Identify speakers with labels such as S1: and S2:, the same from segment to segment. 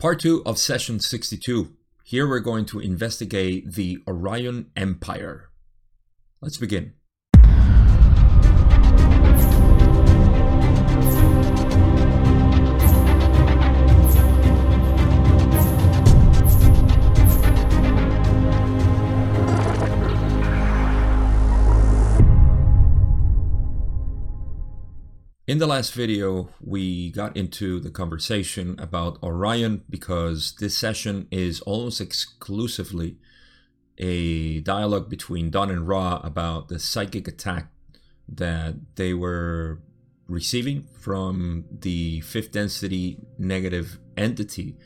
S1: Part 2 of Session 62. Here we're going to investigate the Orion Empire. Let's begin. In the last video, we got into the conversation about Orion because this session is almost exclusively a dialogue between Don and Ra about the psychic attack that they were receiving from the fifth density negative entity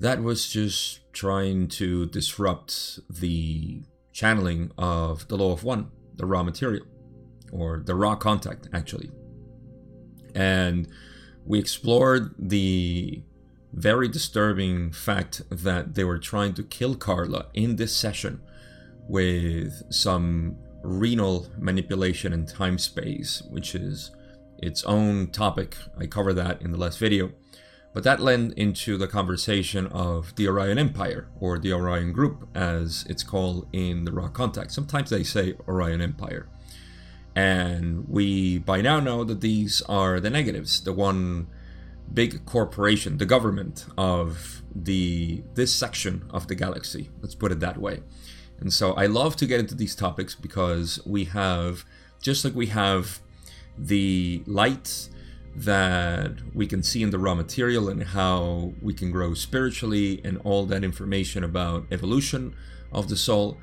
S1: that was just trying to disrupt the channeling of the law of one, the Ra material, or the Ra contact, actually and we explored the very disturbing fact that they were trying to kill Carla in this session with some renal manipulation in time space, which is its own topic. I covered that in the last video. But that led into the conversation of the Orion Empire, or the Orion Group, as it's called in the Ra Contact. Sometimes they say Orion Empire. And we by now know that these are the negatives, the one big corporation, the government of the this section of the galaxy. Let's put it that way. And so I love to get into these topics because we have just like we have the light that we can see in the Ra material and how we can grow spiritually and all that information about evolution of the soul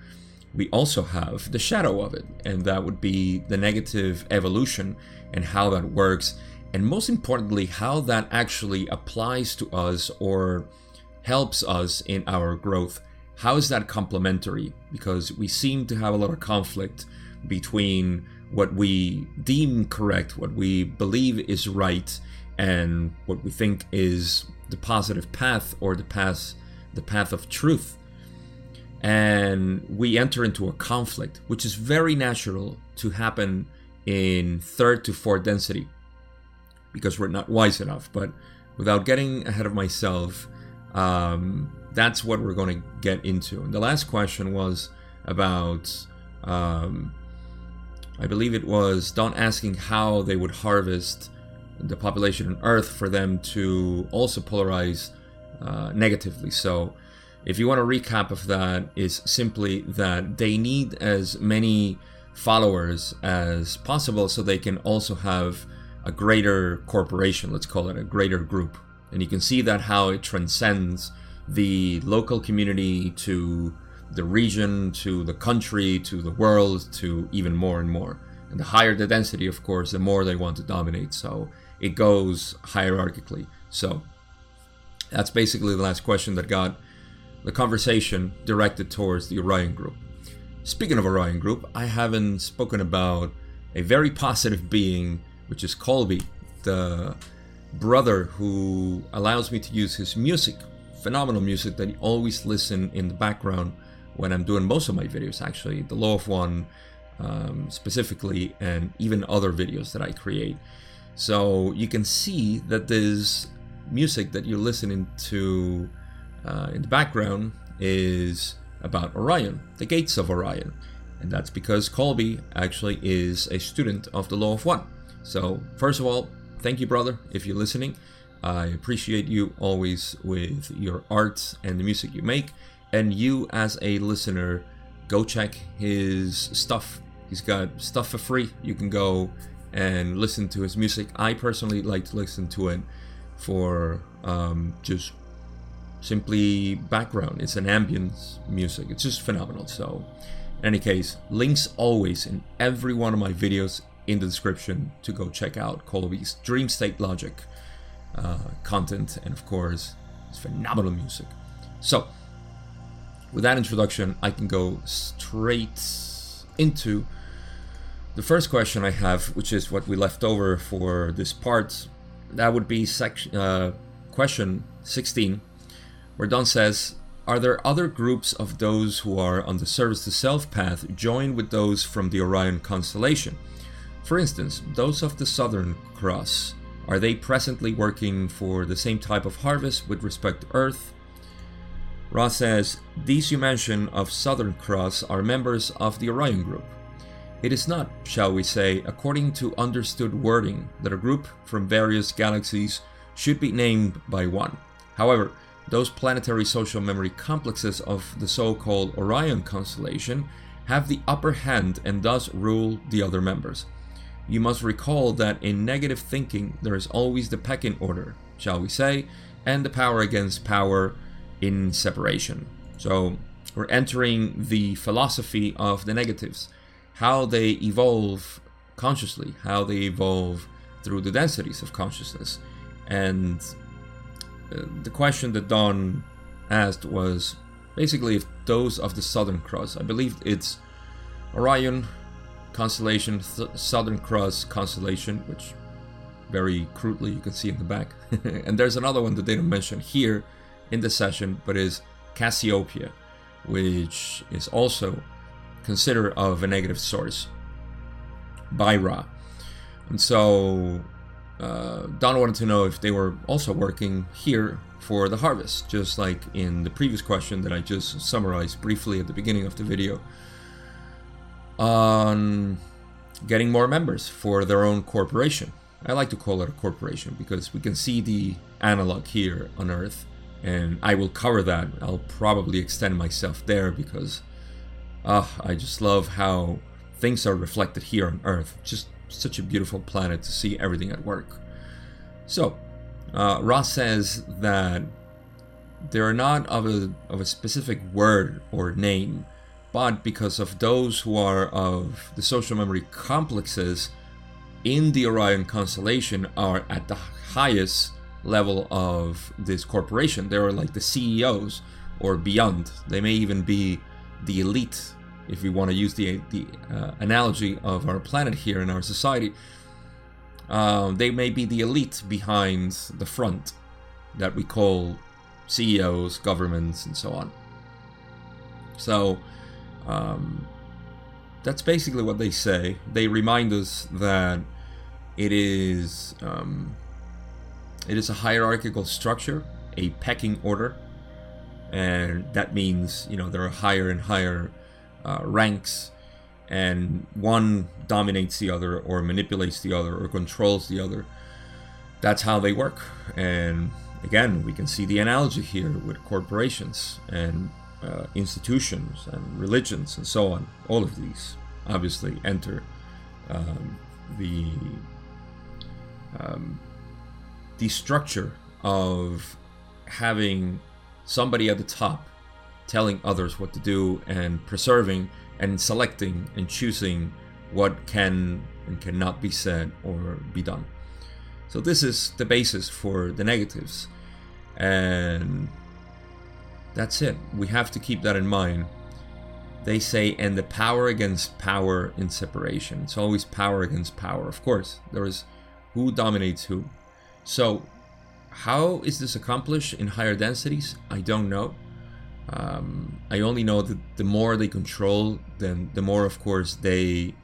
S1: we also have the shadow of it, and that would be the negative evolution and how that works, and most importantly, how that actually applies to us or helps us in our growth. How is that complementary? Because we seem to have a lot of conflict between what we deem correct, what we believe is right, and what we think is the positive path or the path the path of truth and we enter into a conflict, which is very natural to happen in third to fourth density because we're not wise enough. But without getting ahead of myself, um, that's what we're going to get into. And the last question was about, um, I believe it was Don asking how they would harvest the population on Earth for them to also polarize uh, negatively. So if you want a recap of that, is simply that they need as many followers as possible so they can also have a greater corporation, let's call it a greater group. And you can see that how it transcends the local community to the region, to the country, to the world, to even more and more. And the higher the density, of course, the more they want to dominate. So it goes hierarchically. So that's basically the last question that got the conversation directed towards the Orion Group. Speaking of Orion Group, I haven't spoken about a very positive being, which is Colby, the brother who allows me to use his music, phenomenal music that you always listen in the background when I'm doing most of my videos, actually, the Law of One um, specifically, and even other videos that I create. So you can see that this music that you're listening to uh, in the background is about Orion, the gates of Orion. And that's because Colby actually is a student of the Law of One. So, first of all, thank you, brother, if you're listening. I appreciate you always with your art and the music you make. And you, as a listener, go check his stuff. He's got stuff for free. You can go and listen to his music. I personally like to listen to it for um, just simply background. It's an ambience music. It's just phenomenal. So, in any case, links always in every one of my videos in the description to go check out Colby's Dream State Logic uh, content, and of course, it's phenomenal music. So, with that introduction, I can go straight into the first question I have, which is what we left over for this part. That would be section uh, question 16 where says, Are there other groups of those who are on the service to self path joined with those from the Orion constellation? For instance, those of the Southern Cross Are they presently working for the same type of harvest with respect to Earth? Ra says, These you mention of Southern Cross are members of the Orion Group. It is not, shall we say, according to understood wording, that a group from various galaxies should be named by one. However, those planetary social memory complexes of the so called Orion constellation have the upper hand and thus rule the other members. You must recall that in negative thinking, there is always the pecking order, shall we say, and the power against power in separation. So we're entering the philosophy of the negatives, how they evolve consciously, how they evolve through the densities of consciousness. And Uh, the question that Don asked was basically if those of the Southern Cross, I believe it's Orion constellation, Th- Southern Cross constellation, which very crudely you can see in the back. and there's another one that they don't mention here in the session, but is Cassiopeia, which is also considered of a negative source by Ra. And so uh, Don wanted to know if they were also working here for the harvest, just like in the previous question that I just summarized briefly at the beginning of the video, on getting more members for their own corporation. I like to call it a corporation because we can see the analog here on Earth and I will cover that. I'll probably extend myself there because uh, I just love how things are reflected here on Earth. Just such a beautiful planet to see everything at work. So, uh, Ra says that they are not of a, of a specific word or name, but because of those who are of the social memory complexes in the Orion constellation are at the highest level of this corporation. They are like the CEOs or beyond. They may even be the elite, if we want to use the, the uh, analogy of our planet here in our society. Uh, they may be the elite behind the front that we call CEOs, governments, and so on. So, um, that's basically what they say. They remind us that it is um, it is a hierarchical structure, a pecking order, and that means you know there are higher and higher uh, ranks, and one dominates the other, or manipulates the other, or controls the other. That's how they work, and again, we can see the analogy here with corporations and uh, institutions and religions and so on. All of these obviously enter um, the um, the structure of having somebody at the top telling others what to do and preserving and selecting and choosing what can and cannot be said or be done. So this is the basis for the negatives. And that's it. We have to keep that in mind. They say, and the power against power in separation. It's always power against power. Of course, there is who dominates who. So, how is this accomplished in higher densities? I don't know. Um, I only know that the more they control, then the more, of course, they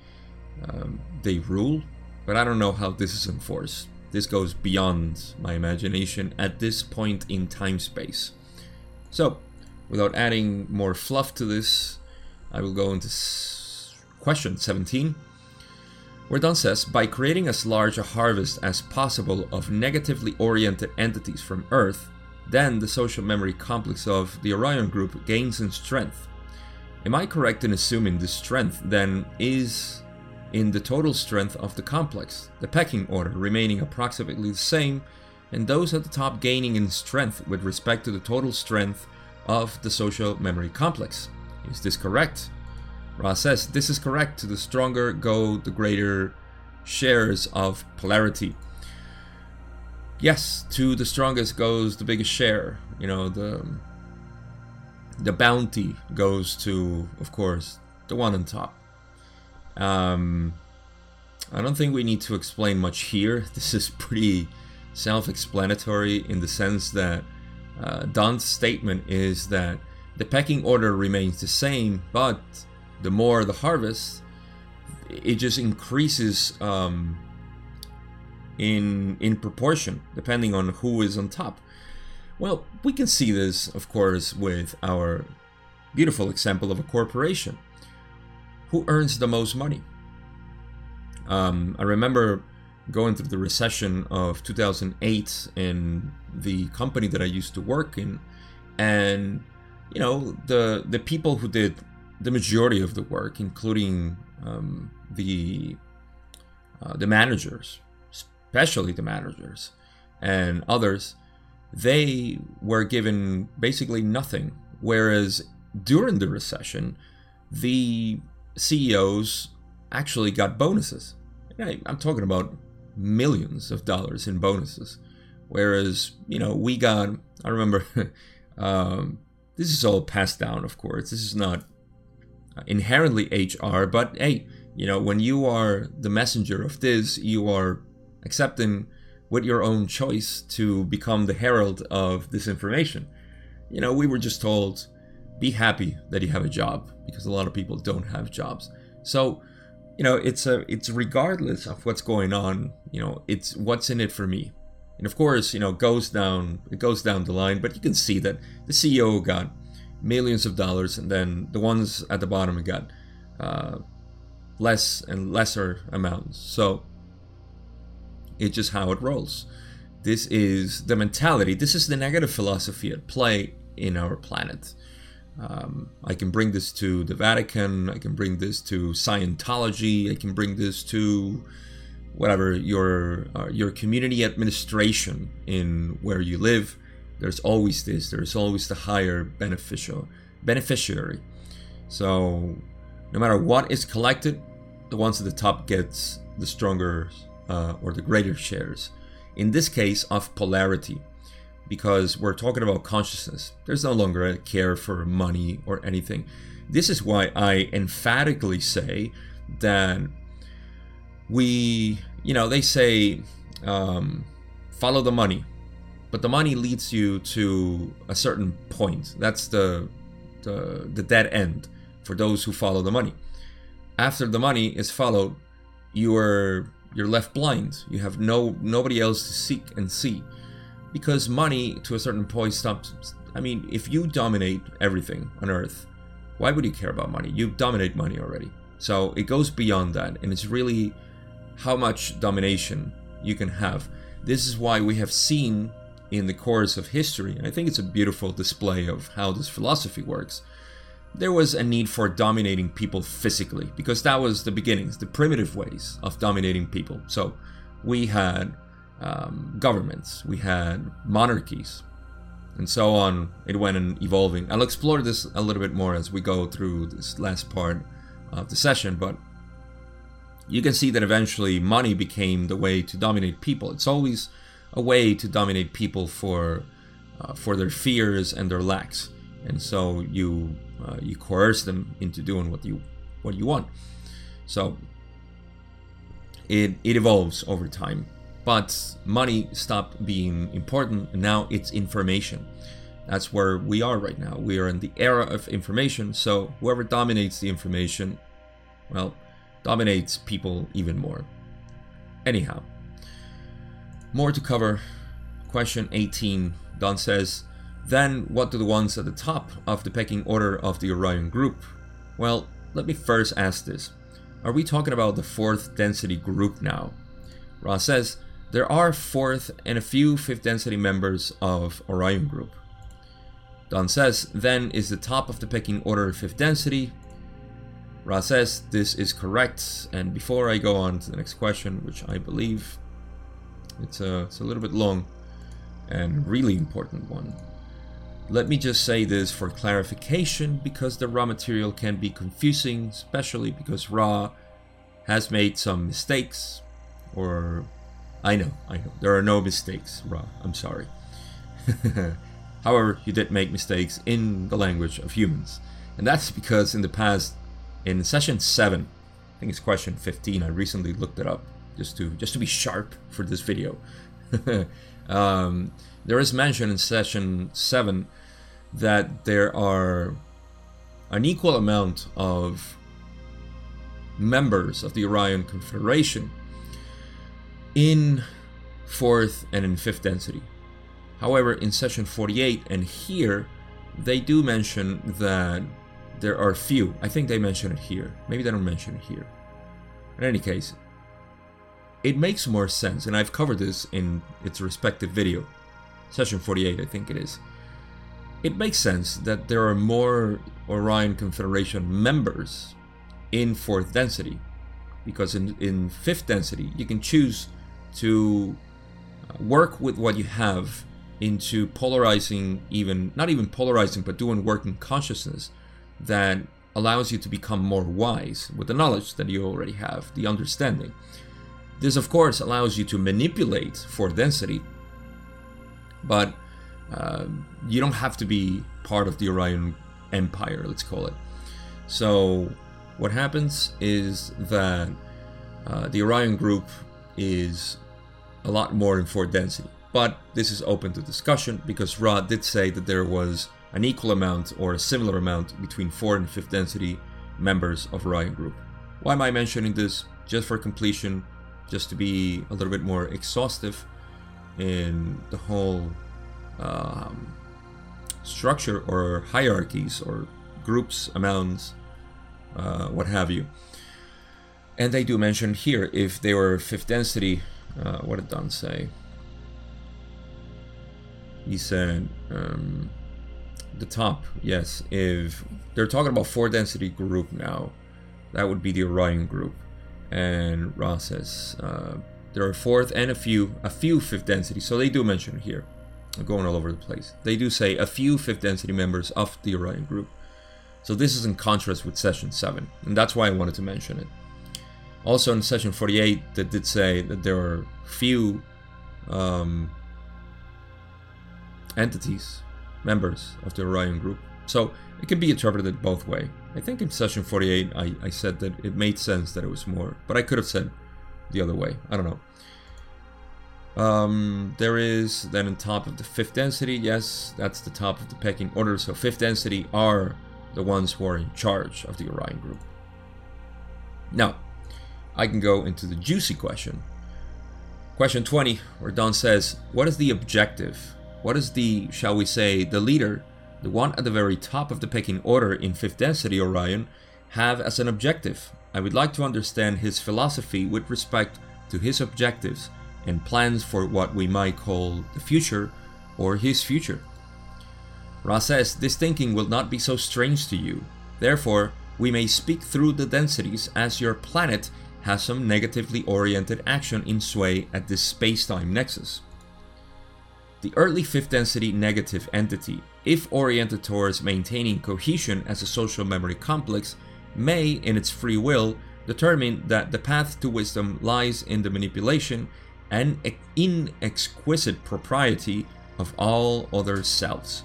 S1: um, they rule. But I don't know how this is enforced. This goes beyond my imagination at this point in time space. So, without adding more fluff to this, I will go into s- question 17. Where Don says, by creating as large a harvest as possible of negatively oriented entities from Earth, then the social memory complex of the Orion group gains in strength. Am I correct in assuming the strength then is in the total strength of the complex, the pecking order remaining approximately the same, and those at the top gaining in strength with respect to the total strength of the social memory complex? Is this correct? Ra says this is correct. The stronger go the greater shares of polarity. Yes, to the strongest goes the biggest share. You know, the the bounty goes to, of course, the one on top. Um, I don't think we need to explain much here. This is pretty self-explanatory in the sense that uh, Don's statement is that the pecking order remains the same, but the more the harvest, it just increases um, in in proportion depending on who is on top. Well, we can see this, of course, with our beautiful example of a corporation. Who earns the most money? Um, I remember going through the recession of 2008 in the company that I used to work in, and you know the the people who did the majority of the work, including um, the uh, the managers, especially the managers and others, they were given basically nothing. Whereas during the recession, the CEOs actually got bonuses. I'm talking about millions of dollars in bonuses. Whereas, you know, we got, I remember, um, this is all passed down, of course. This is not inherently HR, but hey, you know, when you are the messenger of this, you are accepting with your own choice to become the herald of this information. You know, we were just told, be happy that you have a job because a lot of people don't have jobs. So, you know, it's a it's regardless of what's going on, you know, it's what's in it for me. And of course, you know, goes down it goes down the line, but you can see that the CEO got millions of dollars, and then the ones at the bottom got uh, less and lesser amounts. So it's just how it rolls. This is the mentality. This is the negative philosophy at play in our planet. Um, I can bring this to the Vatican. I can bring this to Scientology. I can bring this to whatever your uh, your community administration in where you live. There's always this. There's always the higher beneficial beneficiary. So no matter what is collected, the ones at the top gets the stronger uh, or the greater shares. In this case, of polarity because we're talking about consciousness. There's no longer a care for money or anything. This is why I emphatically say that we, you know, they say um, follow the money, but the money leads you to a certain point. That's the, the, the dead end for those who follow the money. After the money is followed, you are you're left blind. You have no nobody else to seek and see. Because money to a certain point stops i mean if you dominate everything on earth why would you care about money? You dominate money already. So it goes beyond that and it's really how much domination you can have. This is why we have seen in the course of history and i think it's a beautiful display of how this philosophy works there was a need for dominating people physically because that was the beginnings the primitive ways of dominating people so we had um, governments, we had monarchies, and so on. It went and evolving. I'll explore this a little bit more as we go through this last part of the session, but you can see that eventually money became the way to dominate people. It's always a way to dominate people for uh, for their fears and their lacks, and so you uh, you coerce them into doing what you what you want. So it it evolves over time. But money stopped being important, now it's information. That's where we are right now. We are in the era of information, so whoever dominates the information, well, dominates people even more. Anyhow, more to cover. Question 18 Don says, Then what do the ones at the top of the pecking order of the Orion group? Well, let me first ask this. Are we talking about the fourth density group now? Ra says, there are fourth and a few fifth density members of Orion Group. Don says, then is the top of the pecking order fifth density. Ra says, this is correct. And before I go on to the next question, which I believe it's a, it's a little bit long and really important one, let me just say this for clarification because the Ra material can be confusing, especially because Ra has made some mistakes or I know, I know. There are no mistakes, Ra. I'm sorry. However, you did make mistakes in the language of humans. And that's because in the past, in session 7, I think it's question 15, I recently looked it up just to just to be sharp for this video. um, there is mention in session 7 that there are an equal amount of members of the Orion Confederation in fourth and in fifth density. However, in session 48 and here, they do mention that there are few. I think they mention it here. Maybe they don't mention it here. In any case, it makes more sense, and I've covered this in its respective video, session 48, I think it is. It makes sense that there are more Orion Confederation members in fourth density, because in, in fifth density, you can choose to uh, work with what you have into polarizing, even not even polarizing, but doing work in consciousness that allows you to become more wise with the knowledge that you already have, the understanding. This, of course, allows you to manipulate for density, but uh, you don't have to be part of the Orion Empire, let's call it. So, what happens is that uh, the Orion group is a lot more in fourth density. But this is open to discussion because Ra did say that there was an equal amount or a similar amount between 4th and 5th density members of Orion Group. Why am I mentioning this? Just for completion, just to be a little bit more exhaustive in the whole um, structure or hierarchies or groups, amounts, uh, what have you. And they do mention here if they were fifth density, uh, what did Don say? He said, um, the top, yes. If they're talking about four density group now, that would be the Orion group. And Ra says uh, there are fourth and a few, a few fifth density. So they do mention here. I'm going all over the place. They do say a few fifth density members of the Orion group. So this is in contrast with session 7, and that's why I wanted to mention it. Also in session 48, that did say that there are few um, entities members of the Orion group. So it can be interpreted both way. I think in session 48 I, I said that it made sense that it was more, but I could have said the other way. I don't know. Um, there is then on top of the fifth density, yes, that's the top of the pecking order. So fifth density are the ones who are in charge of the Orion group. Now, I can go into the juicy question. Question 20, where Don says, What is the objective what is the, shall we say, the leader, the one at the very top of the pecking order in fifth density Orion, have as an objective? I would like to understand his philosophy with respect to his objectives and plans for what we might call the future or his future. Ra says, This thinking will not be so strange to you. Therefore, we may speak through the densities as your planet has some negatively oriented action in sway at this space-time nexus. The early fifth density negative entity, if oriented towards maintaining cohesion as a social memory complex, may, in its free will, determine that the path to wisdom lies in the manipulation and in exquisite propriety of all other selves.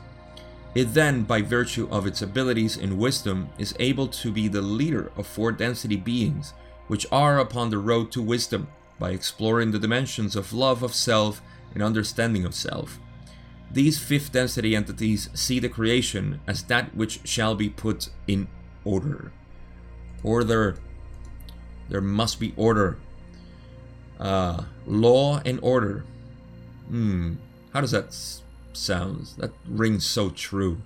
S1: It then, by virtue of its abilities in wisdom, is able to be the leader of four density beings, which are upon the road to wisdom, by exploring the dimensions of love of self and understanding of self. These fifth density entities see the creation as that which shall be put in order. Order. There must be order. Uh, law and order. Hmm. How does that sound? That rings so true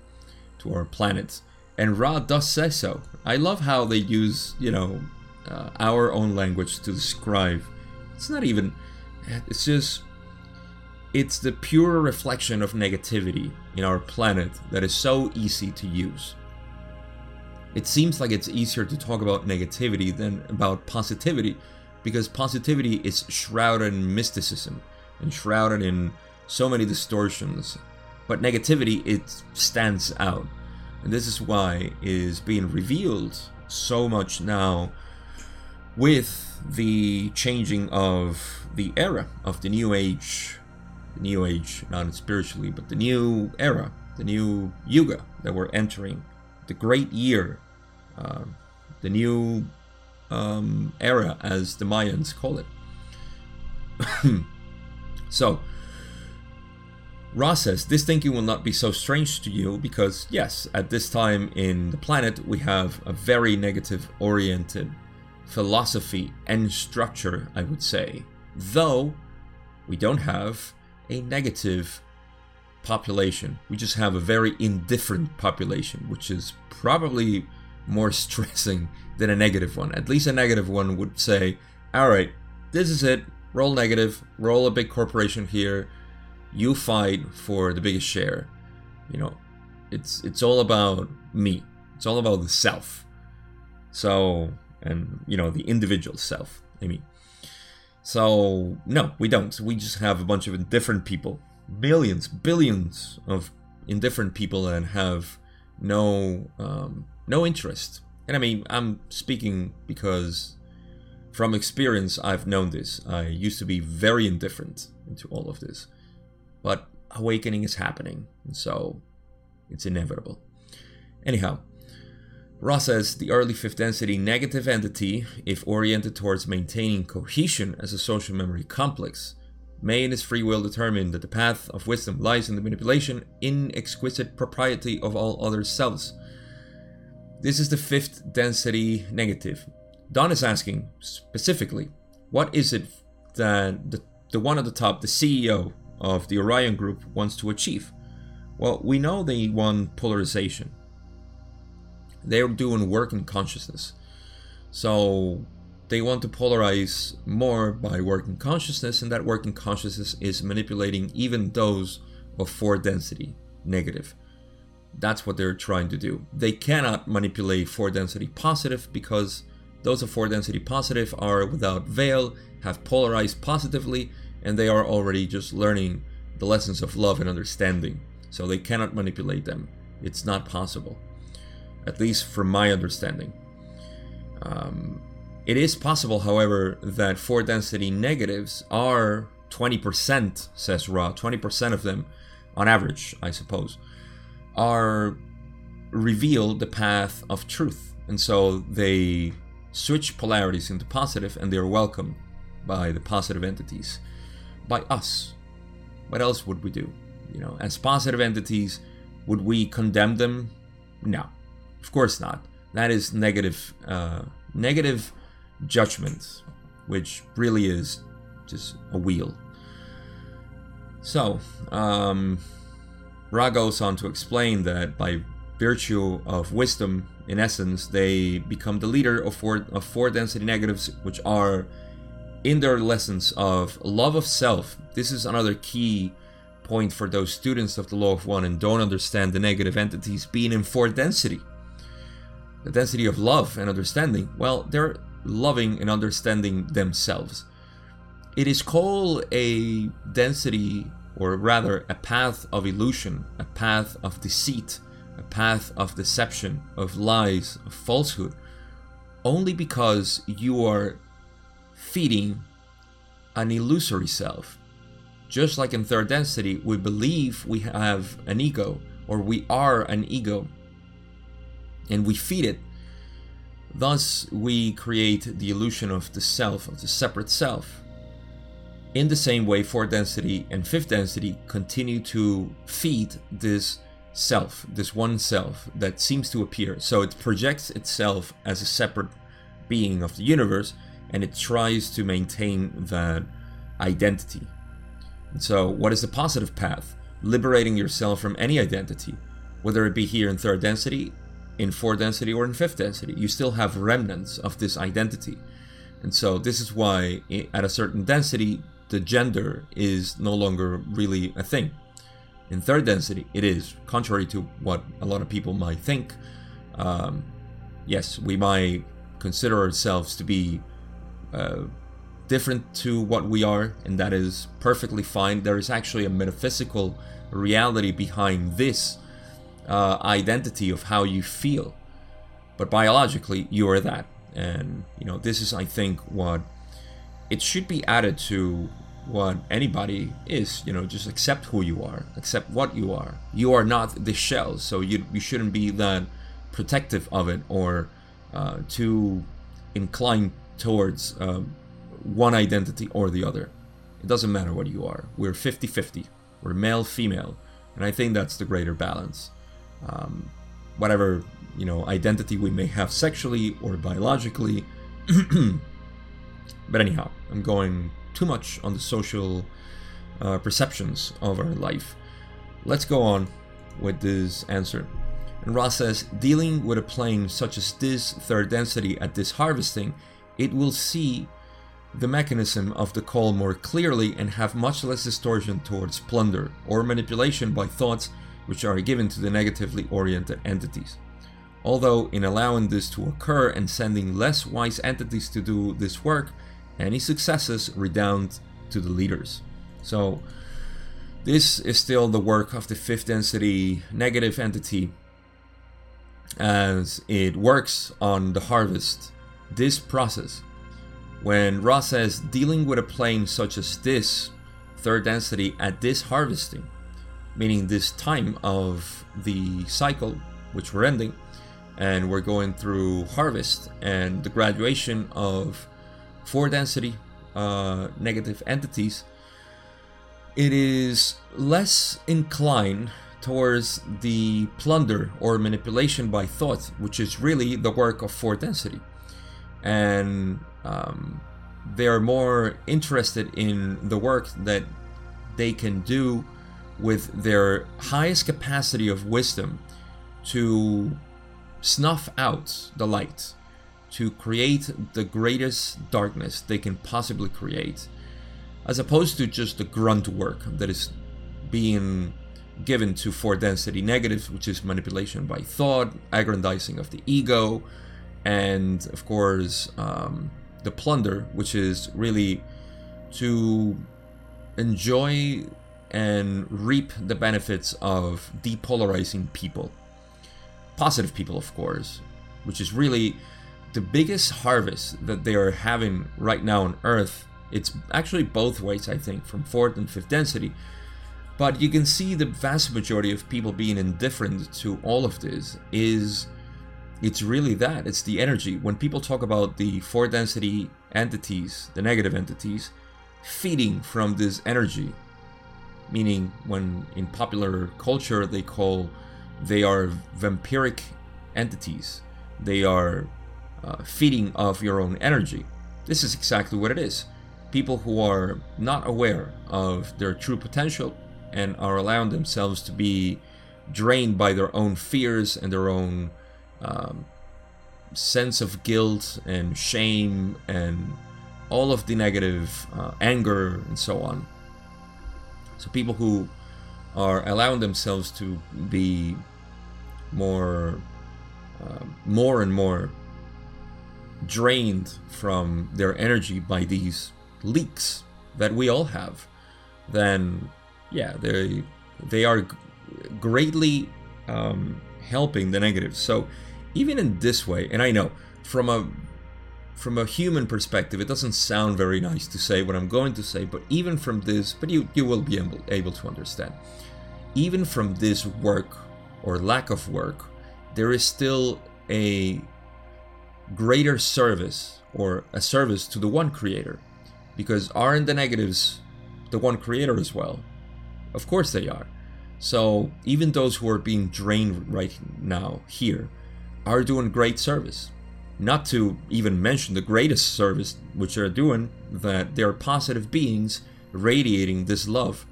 S1: to our planet. And Ra does say so. I love how they use, you know, uh, our own language to describe. It's not even. It's just it's the pure reflection of negativity in our planet that is so easy to use. It seems like it's easier to talk about negativity than about positivity because positivity is shrouded in mysticism and shrouded in so many distortions. But negativity, it stands out. And this is why it is being revealed so much now with the changing of the era of the New Age the new age, not spiritually, but the new era, the new yuga that we're entering, the great year, uh, the new um, era, as the Mayans call it. so, Ra says, This thinking will not be so strange to you because, yes, at this time in the planet, we have a very negative oriented philosophy and structure, I would say. Though we don't have a negative population. We just have a very indifferent population, which is probably more stressing than a negative one. At least a negative one would say, all right, this is it, roll negative, roll a big corporation here, you fight for the biggest share. You know, it's it's all about me. It's all about the self. So, and you know, the individual self. I mean, so no, we don't. We just have a bunch of indifferent people, millions, billions of indifferent people, and have no um, no interest. And I mean, I'm speaking because from experience, I've known this. I used to be very indifferent into all of this, but awakening is happening, and so it's inevitable. Anyhow, Ra says the early fifth density negative entity, if oriented towards maintaining cohesion as a social memory complex, may in his free will determine that the path of wisdom lies in the manipulation in exquisite propriety of all other selves. This is the fifth density negative. Don is asking specifically, what is it that the, the one at the top, the CEO of the Orion Group, wants to achieve? Well, we know they want polarization. They're doing work in consciousness. So they want to polarize more by working consciousness, and that working consciousness is manipulating even those of four density negative. That's what they're trying to do. They cannot manipulate four density positive because those of four density positive are without veil, have polarized positively, and they are already just learning the lessons of love and understanding so they cannot manipulate them. It's not possible, at least from my understanding. Um, it is possible, however, that four density negatives are 20%, says Ra, 20% of them, on average, I suppose, are reveal the path of truth. And so they switch polarities into positive and they're welcomed by the positive entities, by us. What else would we do? you know, as positive entities, would we condemn them? No, of course not. That is negative, uh, negative judgment, which really is just a wheel. So, um, Ra goes on to explain that by virtue of wisdom, in essence, they become the leader of four, of four density negatives, which are in their lessons of love of self. This is another key point for those students of the law of one and don't understand the negative entities being in four density. The density of love and understanding, well, they're loving and understanding themselves. It is called a density, or rather, a path of illusion, a path of deceit, a path of deception, of lies, of falsehood, only because you are feeding an illusory self just like in third density, we believe we have an ego or we are an ego and we feed it. Thus, we create the illusion of the self, of the separate self. In the same way, fourth density and fifth density continue to feed this self, this one self that seems to appear. So it projects itself as a separate being of the universe and it tries to maintain that identity. So, what is the positive path? Liberating yourself from any identity, whether it be here in third density, in fourth density, or in fifth density. You still have remnants of this identity. And so, this is why at a certain density, the gender is no longer really a thing. In third density, it is, contrary to what a lot of people might think. Um, yes, we might consider ourselves to be uh, different to what we are, and that is perfectly fine. There is actually a metaphysical reality behind this uh, identity of how you feel. But biologically, you are that. And, you know, this is, I think, what it should be added to what anybody is. You know, just accept who you are, accept what you are. You are not the shell, so you, you shouldn't be that protective of it or uh, too inclined towards. Um, one identity or the other. It doesn't matter what you are. We're 50 50. We're male, female. And I think that's the greater balance. Um, whatever, you know, identity we may have sexually or biologically. but anyhow, I'm going too much on the social uh, perceptions of our life. Let's go on with this answer. And Ra says, dealing with a plane such as this third density at this harvesting, it will see the mechanism of the call more clearly and have much less distortion towards plunder or manipulation by thoughts which are given to the negatively oriented entities. Although, in allowing this to occur and sending less wise entities to do this work, any successes redound to the leaders. So, this is still the work of the fifth density negative entity as it works on the harvest. This process, when Ra says dealing with a plane such as this, third density, at this harvesting, meaning this time of the cycle, which we're ending, and we're going through harvest and the graduation of four density uh, negative entities, it is less inclined towards the plunder or manipulation by thought, which is really the work of four density. And um, they are more interested in the work that they can do with their highest capacity of wisdom to snuff out the light, to create the greatest darkness they can possibly create, as opposed to just the grunt work that is being given to four density negatives, which is manipulation by thought, aggrandizing of the ego, and of course um, the plunder, which is really to enjoy and reap the benefits of depolarizing people. Positive people, of course, which is really the biggest harvest that they are having right now on Earth. It's actually both ways, I think, from fourth and fifth density. But you can see the vast majority of people being indifferent to all of this is it's really that. It's the energy. When people talk about the four density entities, the negative entities, feeding from this energy, meaning when in popular culture they call they are vampiric entities. They are uh, feeding of your own energy. This is exactly what it is. People who are not aware of their true potential and are allowing themselves to be drained by their own fears and their own um, sense of guilt and shame and all of the negative uh, anger and so on. So people who are allowing themselves to be more, uh, more and more drained from their energy by these leaks that we all have, then yeah, they they are greatly um, helping the negatives. So even in this way, and I know from a from a human perspective, it doesn't sound very nice to say what I'm going to say, but even from this, but you you will be able, able to understand. Even from this work or lack of work, there is still a greater service or a service to the one creator because aren't the negatives the one creator as well of course they are. So even those who are being drained right now here are doing great service. Not to even mention the greatest service which they're doing, that they're positive beings radiating this love.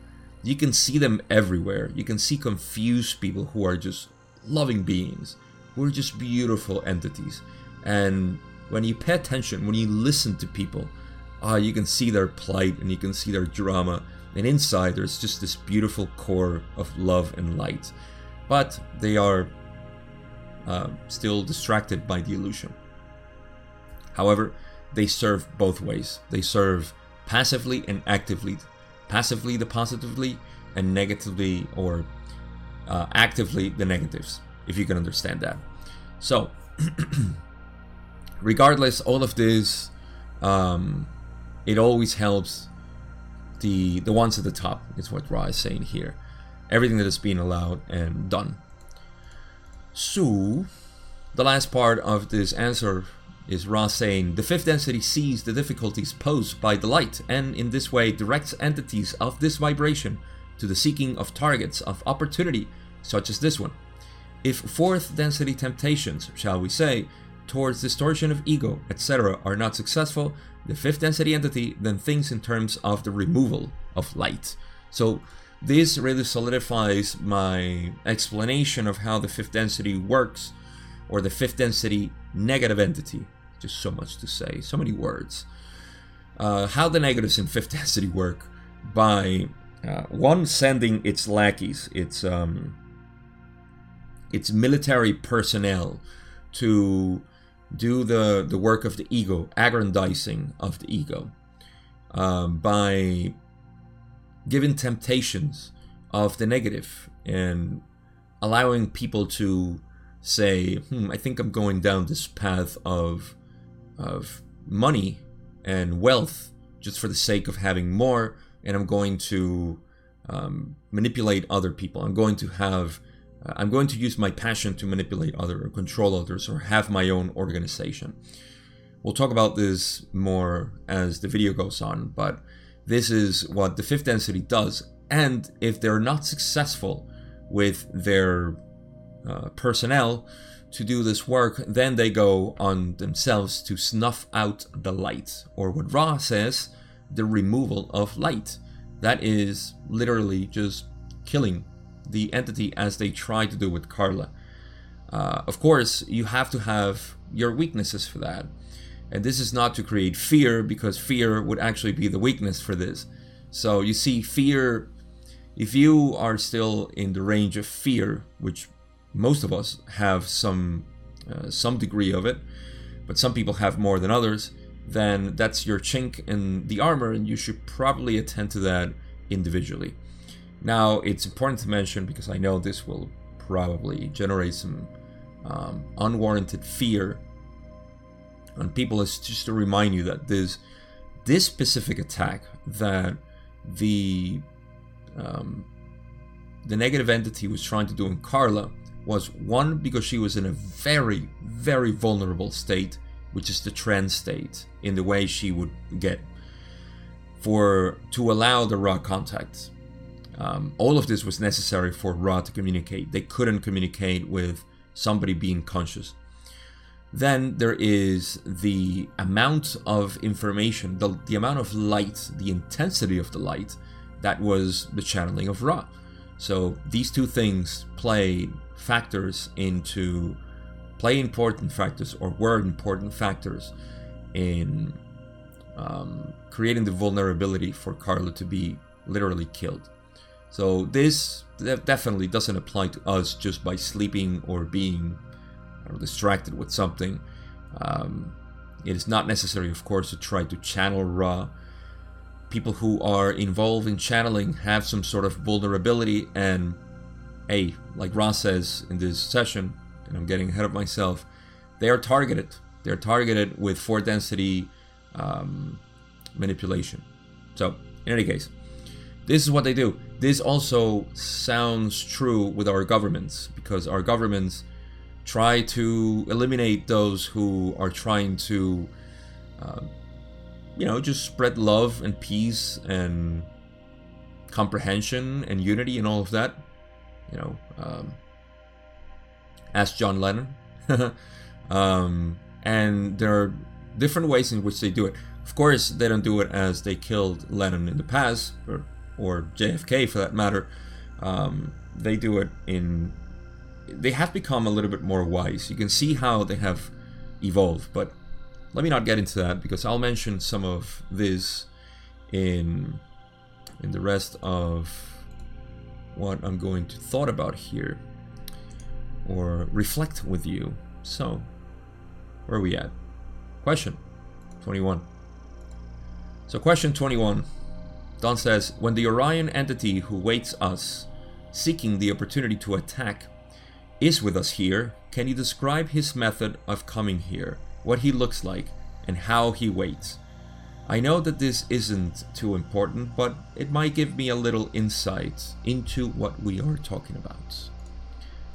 S1: You can see them everywhere. You can see confused people who are just loving beings, who are just beautiful entities. And when you pay attention, when you listen to people, uh, you can see their plight and you can see their drama and inside there's just this beautiful core of love and light. But they are uh, still distracted by the illusion. However, they serve both ways. They serve passively and actively. Passively the positively, and negatively or uh, actively the negatives, if you can understand that. So, regardless, all of this, um, it always helps the the ones at the top is what Ra is saying here. Everything that is being allowed and done. So, the last part of this answer is Ra saying the fifth density sees the difficulties posed by the light and in this way directs entities of this vibration to the seeking of targets of opportunity such as this one. If fourth density temptations, shall we say, towards distortion of ego, etc., are not successful, the fifth density entity then thinks in terms of the removal of light. So this really solidifies my explanation of how the fifth density works, or the fifth density negative entity. Just so much to say, so many words. Uh, how the negatives in fifth density work by uh, one sending its lackeys, its um, its military personnel to do the the work of the ego, aggrandizing of the ego, um, by giving temptations of the negative and allowing people to say, hmm, I think I'm going down this path of of money and wealth just for the sake of having more, and I'm going to um, manipulate other people. I'm going to have, I'm going to use my passion to manipulate other or control others or have my own organization. We'll talk about this more as the video goes on, but this is what the fifth density does. And if they're not successful with their uh, personnel to do this work, then they go on themselves to snuff out the light, or what Ra says, the removal of light. That is literally just killing the entity as they try to do with Carla. Uh, of course, you have to have your weaknesses for that. And this is not to create fear because fear would actually be the weakness for this. So you see, fear, if you are still in the range of fear, which most of us have some uh, some degree of it, but some people have more than others, then that's your chink in the armor, and you should probably attend to that individually. Now, it's important to mention because I know this will probably generate some um, unwarranted fear on people is just to remind you that this this specific attack that the um, the negative entity was trying to do in Carla was one because she was in a very very vulnerable state which is the trans state in the way she would get for to allow the Ra contact um, all of this was necessary for Ra to communicate they couldn't communicate with somebody being conscious then there is the amount of information, the, the amount of light, the intensity of the light that was the channeling of Ra. So these two things play factors into play important factors or were important factors in um, creating the vulnerability for Carla to be literally killed. So this definitely doesn't apply to us just by sleeping or being distracted with something. Um, it is not necessary, of course, to try to channel Ra. People who are involved in channeling have some sort of vulnerability, and a like Ra says in this session, and I'm getting ahead of myself, they are targeted. They're targeted with four density um, manipulation. So, in any case, this is what they do. This also sounds true with our governments because our governments try to eliminate those who are trying to, uh, you know, just spread love and peace and comprehension and unity and all of that. You know, um, ask John Lennon. um, and there are different ways in which they do it. Of course, they don't do it as they killed Lennon in the past, or JFK for that matter. Um, they do it in they have become a little bit more wise. You can see how they have evolved, but let me not get into that because I'll mention some of this in in the rest of what I'm going to thought about here or reflect with you. So, where are we at? Question 21. So, question 21. Don says When the Orion entity who waits us, seeking the opportunity to attack, is with us here, can you describe his method of coming here, what he looks like, and how he waits? I know that this isn't too important, but it might give me a little insight into what we are talking about.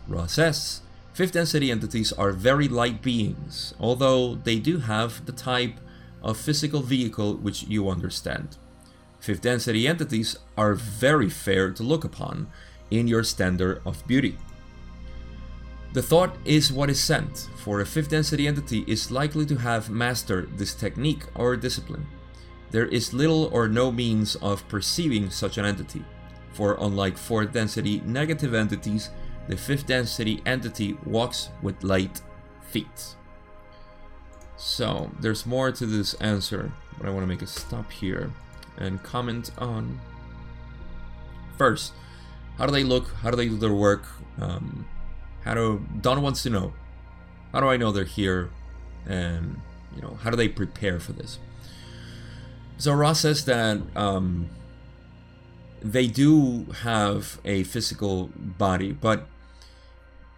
S1: Ra says, Fifth density entities are very light beings, although they do have the type of physical vehicle which you understand. Fifth density entities are very fair to look upon in your standard of beauty. The thought is what is sent, for a fifth density entity is likely to have mastered this technique or discipline. There is little or no means of perceiving such an entity, for unlike fourth density negative entities, the fifth density entity walks with light feet. So, there's more to this answer, but I want to make a stop here and comment on. First, how do they look? How do they do their work? Um, how do Don wants to know? How do I know they're here? And you know, how do they prepare for this? So Ra says that um, they do have a physical body, but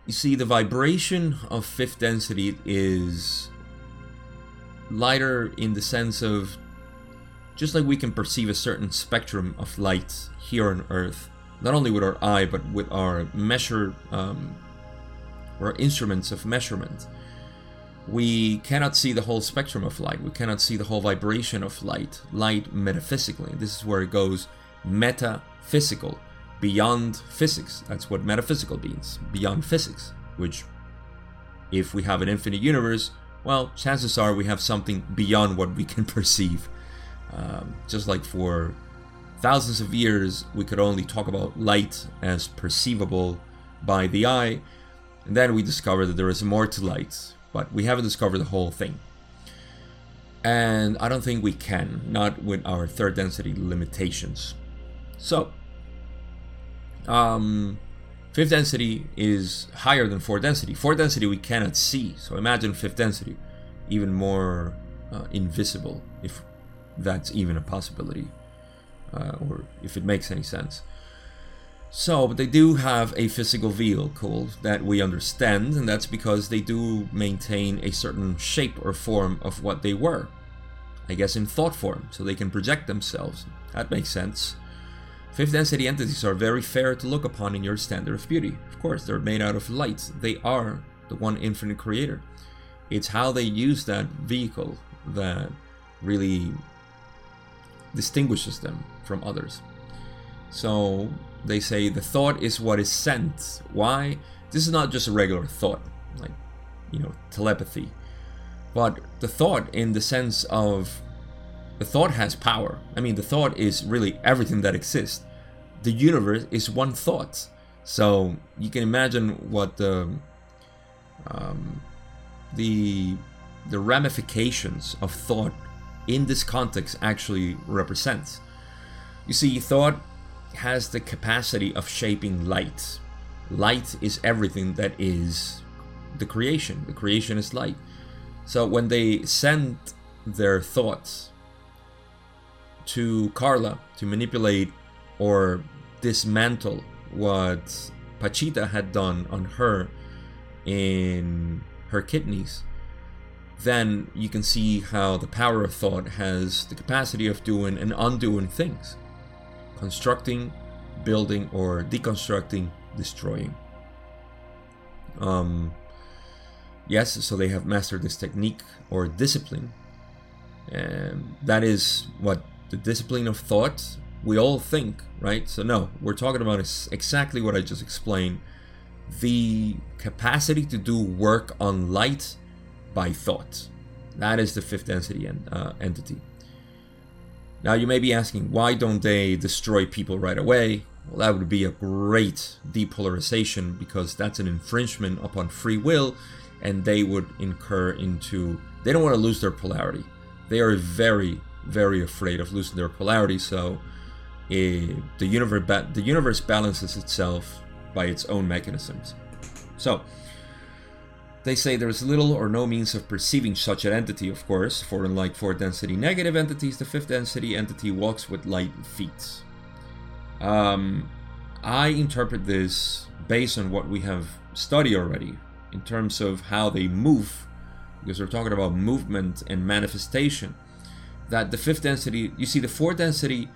S1: you see, the vibration of fifth density is lighter in the sense of just like we can perceive a certain spectrum of light here on Earth, not only with our eye but with our measure, um, or instruments of measurement. We cannot see the whole spectrum of light. We cannot see the whole vibration of light. Light metaphysically. This is where it goes metaphysical beyond physics. That's what metaphysical means, beyond physics, which, if we have an infinite universe, well, chances are we have something beyond what we can perceive. Um, just like for thousands of years, we could only talk about light as perceivable by the eye, and then we discovered that there is more to light, but we haven't discovered the whole thing. And I don't think we can, not with our third density limitations. So, um, fifth density is higher than fourth density. Fourth density we cannot see, so imagine fifth density, even more uh, invisible, if that's even a possibility, uh, or if it makes any sense. So, but they do have a physical vehicle that we understand, and that's because they do maintain a certain shape or form of what they were. I guess in thought form, so they can project themselves. That makes sense. Fifth density entities are very fair to look upon in your standard of beauty. Of course, they're made out of light. They are the one infinite creator. It's how they use that vehicle that really distinguishes them from others. So they say the thought is what is sent. Why? This is not just a regular thought, like, you know, telepathy. But the thought in the sense of the thought has power. I mean, the thought is really everything that exists. The universe is one thought. So you can imagine what the um, the the ramifications of thought in this context actually represents. You see, thought has the capacity of shaping light. Light is everything that is the creation. The creation is light. So when they send their thoughts to Carla to manipulate or dismantle what Pachita had done on her in her kidneys, then you can see how the power of thought has the capacity of doing and undoing things constructing, building, or deconstructing, destroying. Um, yes, so they have mastered this technique or discipline. And that is what the discipline of thought we all think, right? So, no, we're talking about is exactly what I just explained the capacity to do work on light by thought. That is the fifth density en- uh, entity. Now, you may be asking, why don't they destroy people right away? Well, that would be a great depolarization because that's an infringement upon free will, and they would incur into. They don't want to lose their polarity. They are very, very afraid of losing their polarity. So uh, the universe ba- the universe balances itself by its own mechanisms. So they say there is little or no means of perceiving such an entity, of course, for unlike four density negative entities, the fifth density entity walks with light feet. Um, I interpret this based on what we have studied already in terms of how they move, because we're talking about movement and manifestation that the fifth density, you see, the fourth density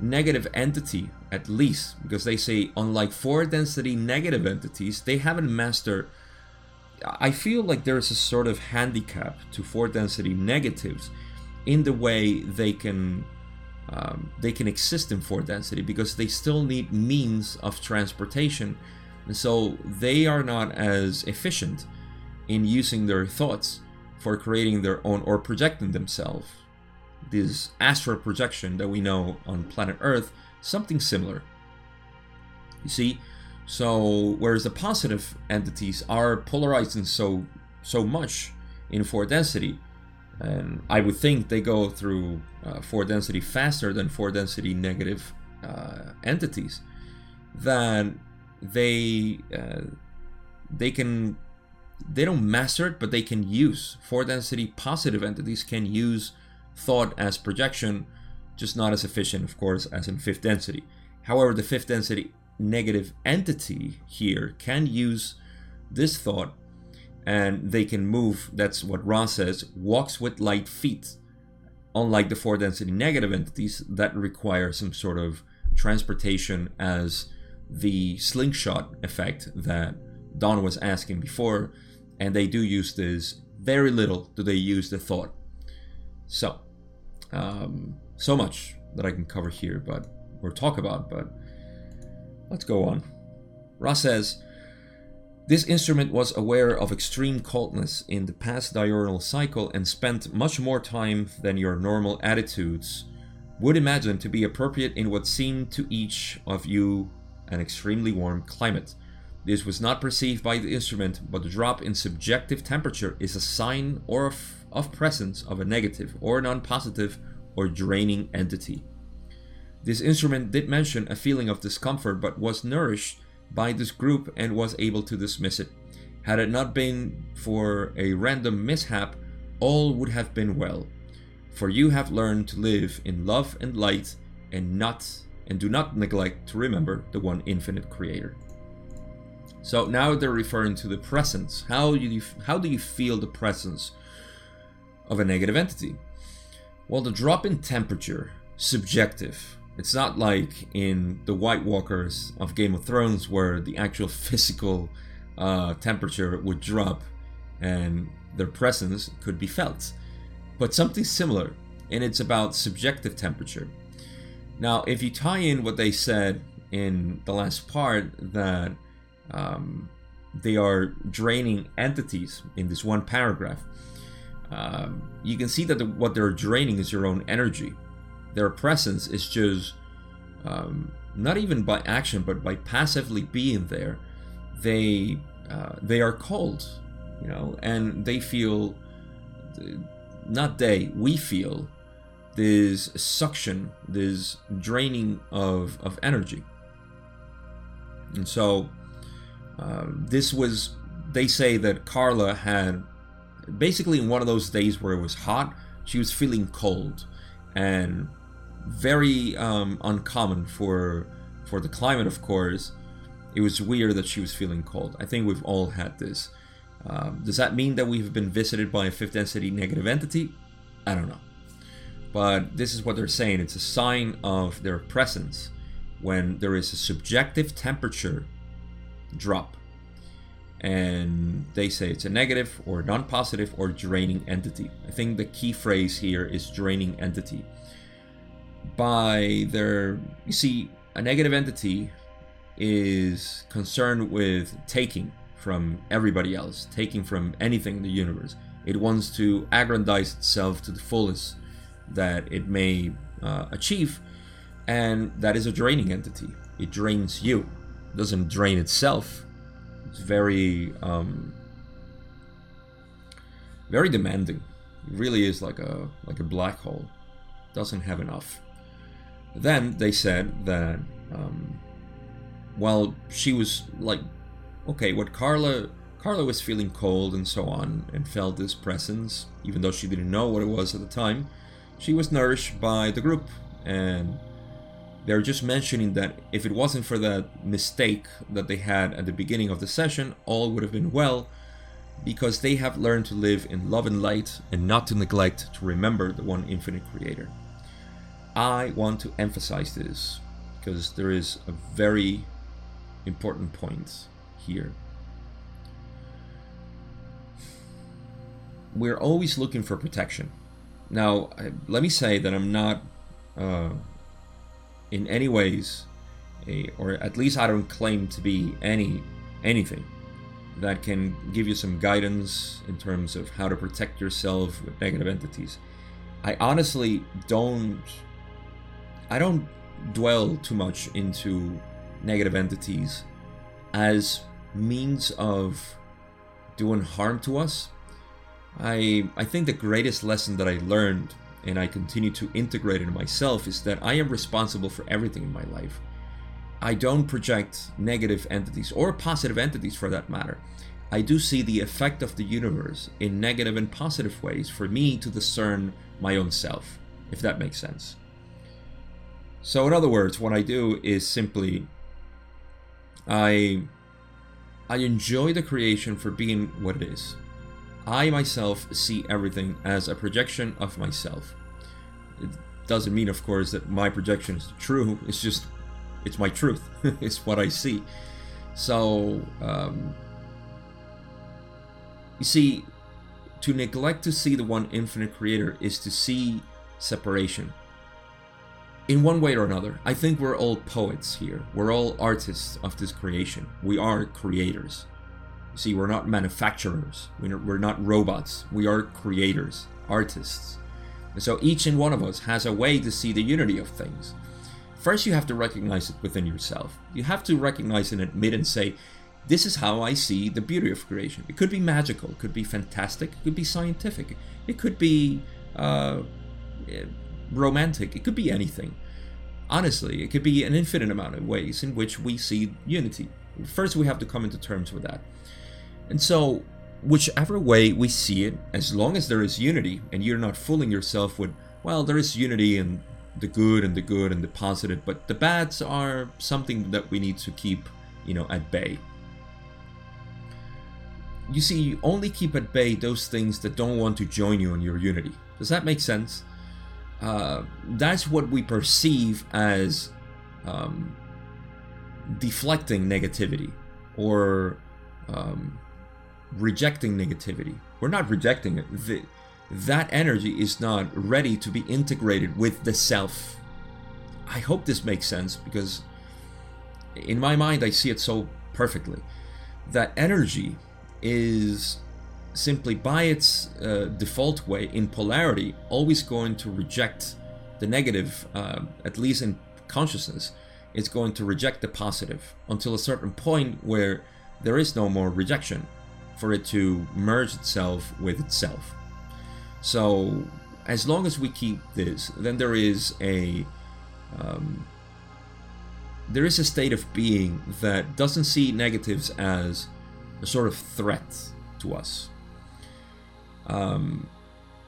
S1: negative entity, at least, because they say, unlike four density negative entities, they haven't mastered. I feel like there's a sort of handicap to four density negatives in the way they can um, they can exist in four density because they still need means of transportation And so they are not as efficient in using their thoughts for creating their own or projecting themselves. This astral projection that we know on planet Earth, something similar. You see, so whereas the positive entities are polarizing so so much in four density, and I would think they go through uh, four density faster than four density negative uh, entities, that they uh, they can they don't master it, but they can use four density positive entities can use thought as projection, just not as efficient, of course, as in fifth density. However, the fifth density negative entity here can use this thought and they can move that's what Ra says walks with light feet. Unlike the four density negative entities that require some sort of transportation as the slingshot effect that Don was asking before and they do use this very little do they use the thought. So um, so much that I can cover here but or talk about but let's go on Ra says this instrument was aware of extreme coldness in the past diurnal cycle and spent much more time than your normal attitudes would imagine to be appropriate in what seemed to each of you an extremely warm climate. This was not perceived by the instrument, but the drop in subjective temperature is a sign or of, of presence of a negative or non-positive or draining entity. This instrument did mention a feeling of discomfort but was nourished by this group and was able to dismiss it. Had it not been for a random mishap, all would have been well. For you have learned to live in love and light and not and do not neglect to remember the one infinite creator. So now they're referring to the presence. How do you how do you feel the presence of a negative entity? Well, the drop in temperature, subjective, it's not like in the White Walkers of Game of Thrones where the actual physical uh, temperature would drop and their presence could be felt. But something similar, and it's about subjective temperature. Now, if you tie in what they said in the last part, that um, they are draining entities in this one paragraph, um, you can see that the, what they're draining is your own energy their presence is just um, not even by action but by passively being there. They uh, they are cold you know and they feel not they we feel this suction this draining of of energy. And so uh, this was they say that carla had basically in one of those days where it was hot she was feeling cold. And very um, uncommon for for the climate, of course. It was weird that she was feeling cold. I think we've all had this. Um, does that mean that we've been visited by a fifth density negative entity? I don't know. But this is what they're saying. It's a sign of their presence when there is a subjective temperature drop. And they say it's a negative or non positive or draining entity. I think the key phrase here is draining entity by their you see a negative entity is concerned with taking from everybody else taking from anything in the universe. It wants to aggrandize itself to the fullest that it may uh, achieve and that is a draining entity. It drains you. It doesn't drain itself. It's very um, very demanding. It really is like a like a black hole. Doesn't have enough then they said that, um, well, she was like, okay, what Carla, Carla was feeling cold and so on, and felt this presence, even though she didn't know what it was at the time. She was nourished by the group, and they're just mentioning that if it wasn't for that mistake that they had at the beginning of the session, all would have been well, because they have learned to live in love and light and not to neglect to remember the one infinite creator. I want to emphasize this because there is a very important point here. We're always looking for protection. Now, let me say that I'm not uh, in any ways, a, or at least I don't claim to be any anything that can give you some guidance in terms of how to protect yourself with negative entities. I honestly don't I don't dwell too much into negative entities as means of doing harm to us. I I think the greatest lesson that I learned and I continue to integrate in myself is that I am responsible for everything in my life. I don't project negative entities or positive entities for that matter. I do see the effect of the universe in negative and positive ways for me to discern my own self, if that makes sense. So, in other words, what I do is simply I I enjoy the creation for being what it is. I myself see everything as a projection of myself. It doesn't mean, of course, that my projection is true. It's just, it's my truth. it's what I see. So, um, you see, to neglect to see the one infinite creator is to see separation. In one way or another, I think we're all poets here. We're all artists of this creation. We are creators. See, we're not manufacturers. We're not robots. We are creators, artists. And so each and one of us has a way to see the unity of things. First, you have to recognize it within yourself. You have to recognize and admit and say, this is how I see the beauty of creation. It could be magical, it could be fantastic, it could be scientific, it could be uh, romantic, it could be anything. Honestly, it could be an infinite amount of ways in which we see unity. First, we have to come into terms with that. And so, whichever way we see it, as long as there is unity and you're not fooling yourself with, well, there is unity and the good and the good and the positive, but the bads are something that we need to keep, you know, at bay you see, you only keep at bay those things that don't want to join you in your unity. Does that make sense? Uh, that's what we perceive as um, deflecting negativity or um, rejecting negativity. We're not rejecting it. The, that energy is not ready to be integrated with the self. I hope this makes sense because in my mind I see it so perfectly. That energy is simply by its uh, default way in polarity always going to reject the negative uh, at least in consciousness it's going to reject the positive until a certain point where there is no more rejection for it to merge itself with itself so as long as we keep this then there is a um, there is a state of being that doesn't see negatives as a sort of threat to us. Um,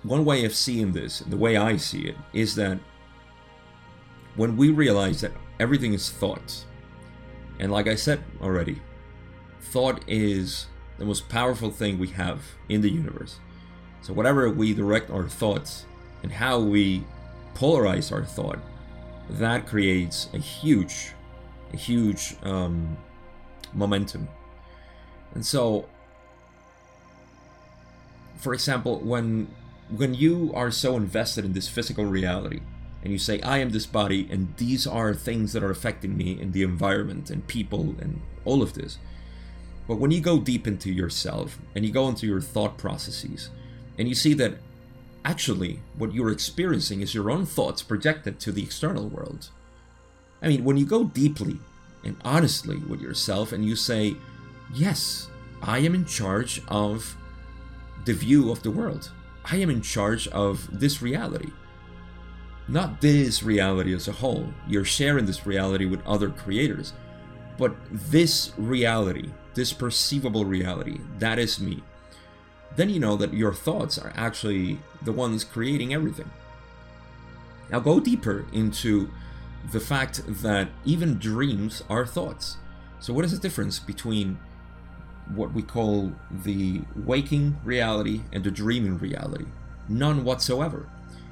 S1: one way of seeing this, the way I see it, is that when we realize that everything is thought, and like I said already, thought is the most powerful thing we have in the universe. So, whatever we direct our thoughts and how we polarize our thought, that creates a huge, a huge um, momentum and so, for example, when when you are so invested in this physical reality and you say, I am this body and these are things that are affecting me in the environment and people and all of this. But when you go deep into yourself and you go into your thought processes and you see that actually what you're experiencing is your own thoughts projected to the external world. I mean, when you go deeply and honestly with yourself and you say, yes, I am in charge of the view of the world. I am in charge of this reality. Not this reality as a whole. You're sharing this reality with other creators. But this reality, this perceivable reality, that is me. Then you know that your thoughts are actually the ones creating everything. Now go deeper into the fact that even dreams are thoughts. So, what is the difference between what we call the waking reality and the dreaming reality. None whatsoever.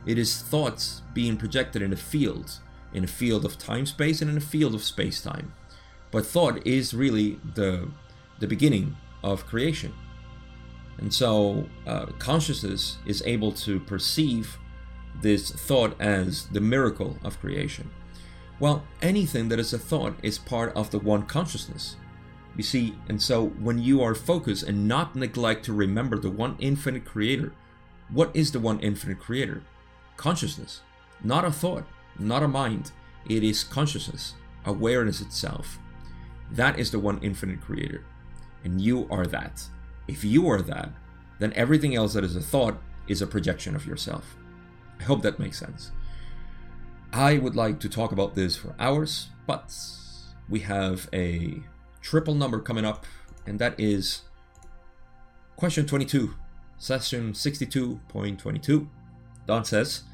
S1: It is thoughts being projected in a field, in a field of time space and in a field of space time. But thought is really the, the beginning of creation. And so uh, consciousness is able to perceive this thought as the miracle of creation. Well, anything that is a thought is part of the one consciousness. You see, and so when you are focused and not neglect to remember the one infinite creator, what is the one infinite creator? Consciousness, not a thought, not a mind. It is consciousness, awareness itself. That is the one infinite creator. And you are that. If you are that, then everything else that is a thought is a projection of yourself. I hope that makes sense. I would like to talk about this for hours, but we have a triple number coming up, and that is question 22, session 62.22. Don says,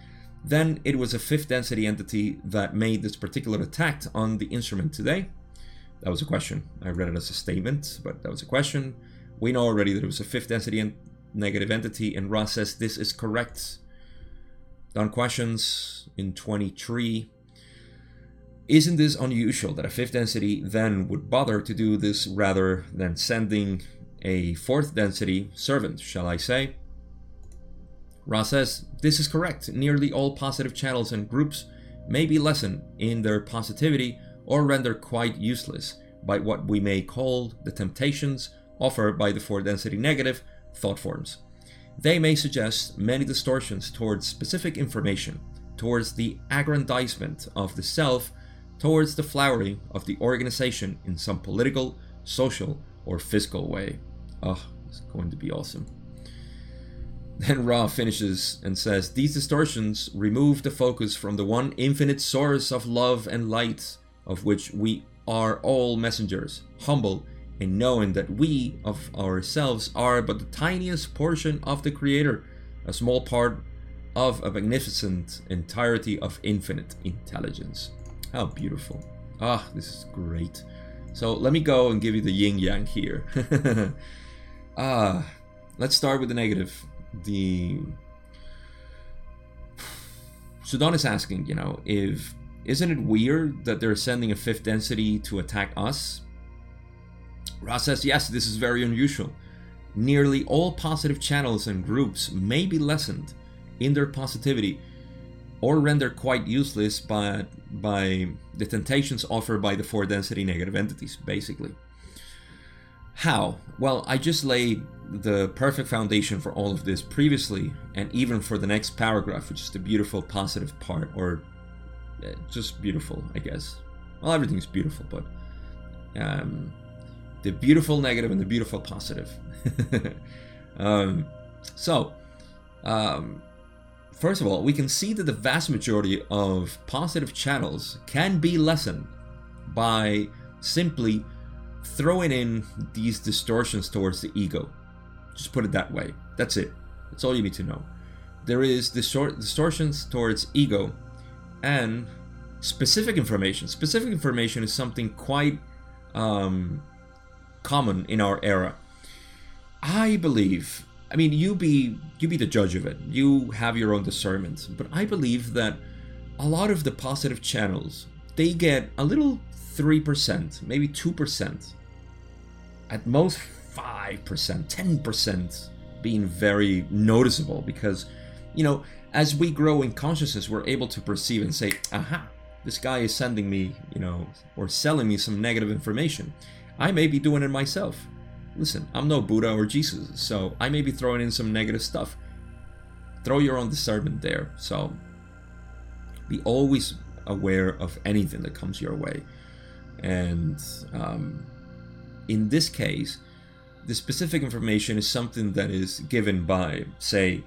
S1: then it was a fifth density entity that made this particular attack on the instrument today. That was a question. I read it as a statement, but that was a question. We know already that it was a fifth density and negative entity, and Ra says this is correct. Don questions in 23. Isn't this unusual that a fifth density then would bother to do this rather than sending a fourth density servant, shall I say? Ra says, This is correct. Nearly all positive channels and groups may be lessened in their positivity or rendered quite useless by what we may call the temptations offered by the four density negative thought forms. They may suggest many distortions towards specific information, towards the aggrandizement of the self, towards the flowering of the organization in some political, social, or fiscal way. Oh, it's going to be awesome. Then Ra finishes and says, These distortions remove the focus from the one infinite source of love and light, of which we are all messengers, humble in knowing that we of ourselves are but the tiniest portion of the Creator, a small part of a magnificent entirety of infinite intelligence. How beautiful. Ah, this is great. So let me go and give you the yin yang here. ah, let's start with the negative. The Sudan is asking, you know, if isn't it weird that they're sending a fifth density to attack us? Ra says, yes, this is very unusual. Nearly all positive channels and groups may be lessened in their positivity or rendered quite useless by, by the temptations offered by the four density negative entities, basically. How? Well, I just laid the perfect foundation for all of this previously, and even for the next paragraph, which is the beautiful positive part, or uh, just beautiful, I guess. Well, everything's beautiful, but um, the beautiful negative and the beautiful positive. um, so, um, first of all, we can see that the vast majority of positive channels can be lessened by simply throwing in these distortions towards the ego. Just put it that way. That's it. That's all you need to know. There is distor- distortions towards ego and specific information. Specific information is something quite um, common in our era. I believe. I mean, you be you be the judge of it. You have your own discernment, but I believe that a lot of the positive channels they get a little three percent, maybe two percent, at most five percent, ten percent, being very noticeable because, you know, as we grow in consciousness, we're able to perceive and say, "Aha, this guy is sending me, you know, or selling me some negative information." I may be doing it myself. Listen, I'm no Buddha or Jesus, so I may be throwing in some negative stuff. Throw your own discernment there. So be always aware of anything that comes your way. And um, in this case, the specific information is something that is given by, say,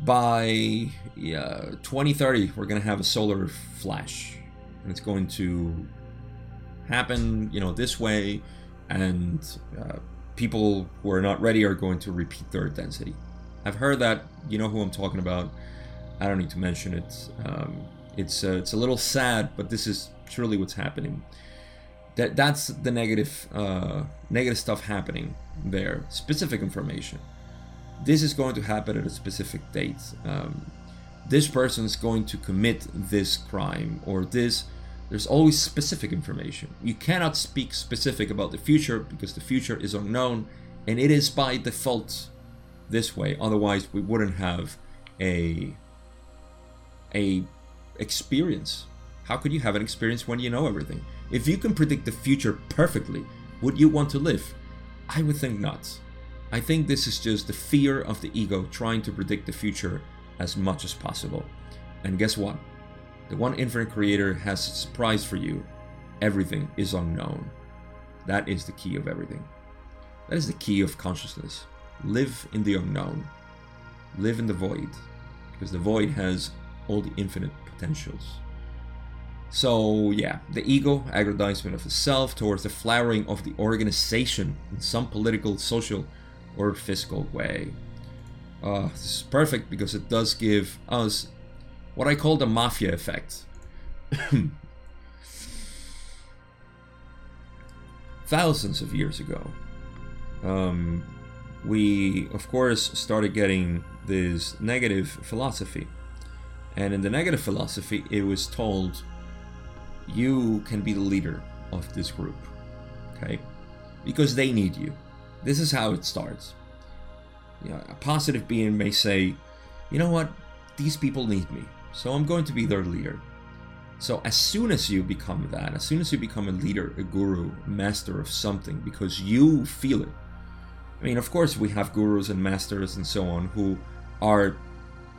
S1: by uh, 2030, we're going to have a solar flash. And it's going to happen, you know, this way and uh, people who are not ready are going to repeat their density. I've heard that. You know who I'm talking about. I don't need to mention it. Um, it's uh, it's a little sad, but this is truly what's happening. That that's the negative uh, negative stuff happening there. Specific information. This is going to happen at a specific date. Um, this person is going to commit this crime or this there's always specific information. You cannot speak specific about the future because the future is unknown and it is by default this way. Otherwise, we wouldn't have a a experience. How could you have an experience when you know everything? If you can predict the future perfectly, Would you want to live? I would think not. I think this is just the fear of the ego trying to predict the future as much as possible. And guess what? The one infinite creator has a surprise for you. Everything is unknown. That is the key of everything. That is the key of consciousness. Live in the unknown. Live in the void. Because the void has all the infinite potentials. So, yeah, the ego, aggrandizement of the self towards the flowering of the organization in some political, social, or physical way. Uh, this is perfect because it does give us what I call the mafia effect. Thousands of years ago, um, we, of course, started getting this negative philosophy. And in the negative philosophy, it was told you can be the leader of this group. Okay? Because they need you. This is how it starts. You know, a positive being may say, you know what? These people need me. So I'm going to be their leader. So as soon as you become that, as soon as you become a leader, a guru, master of something, because you feel it. I mean, of course, we have gurus and masters and so on who are,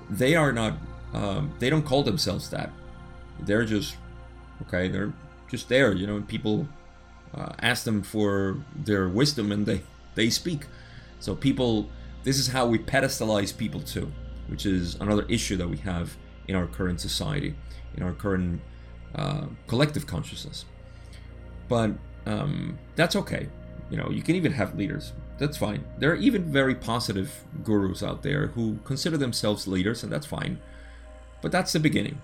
S1: they are not, um, they don't call themselves that. They're just, okay, they're just there, you know, people uh, ask them for their wisdom and they, they speak. So people, this is how we pedestalize people too, which is another issue that we have in our current society, in our current uh, collective consciousness. But um, that's okay. You know, you can even have leaders. That's fine. There are even very positive gurus out there who consider themselves leaders, and that's fine. But that's the beginning.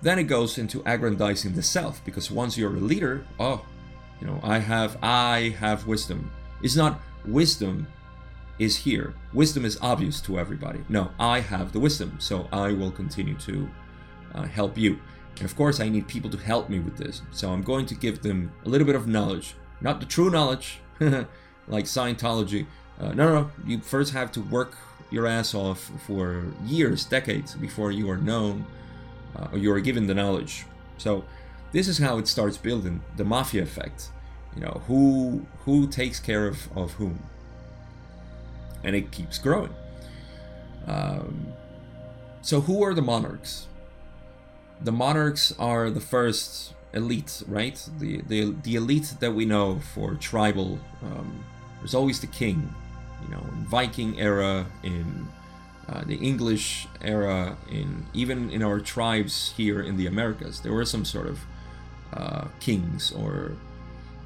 S1: Then it goes into aggrandizing the self, because once you're a leader, oh, you know, I have I have wisdom. It's not wisdom is here. Wisdom is obvious to everybody. No, I have the wisdom, so I will continue to uh, help you. And of course, I need people to help me with this. So I'm going to give them a little bit of knowledge, not the true knowledge, like Scientology. Uh, no, no, you first have to work your ass off for years, decades before you are known uh, or you are given the knowledge. So this is how it starts building the mafia effect. You know, who who takes care of, of whom and it keeps growing. Um, so, who are the monarchs? The monarchs are the first elite, right? The the, the elite that we know for tribal. Um, there's always the king, you know, in Viking era, in uh, the English era, in even in our tribes here in the Americas, there were some sort of uh, kings, or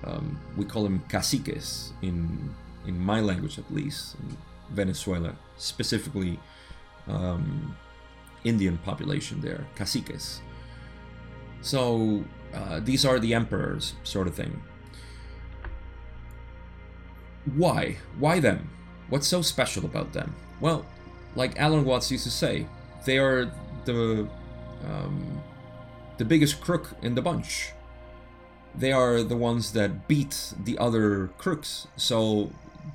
S1: um, we call them caciques in in my language at least, in Venezuela, specifically um, Indian population there, caciques. So uh, these are the emperors, sort of thing. Why? Why them? What's so special about them? Well, like Alan Watts used to say, they are the um, the biggest crook in the bunch. They are the ones that beat the other crooks. So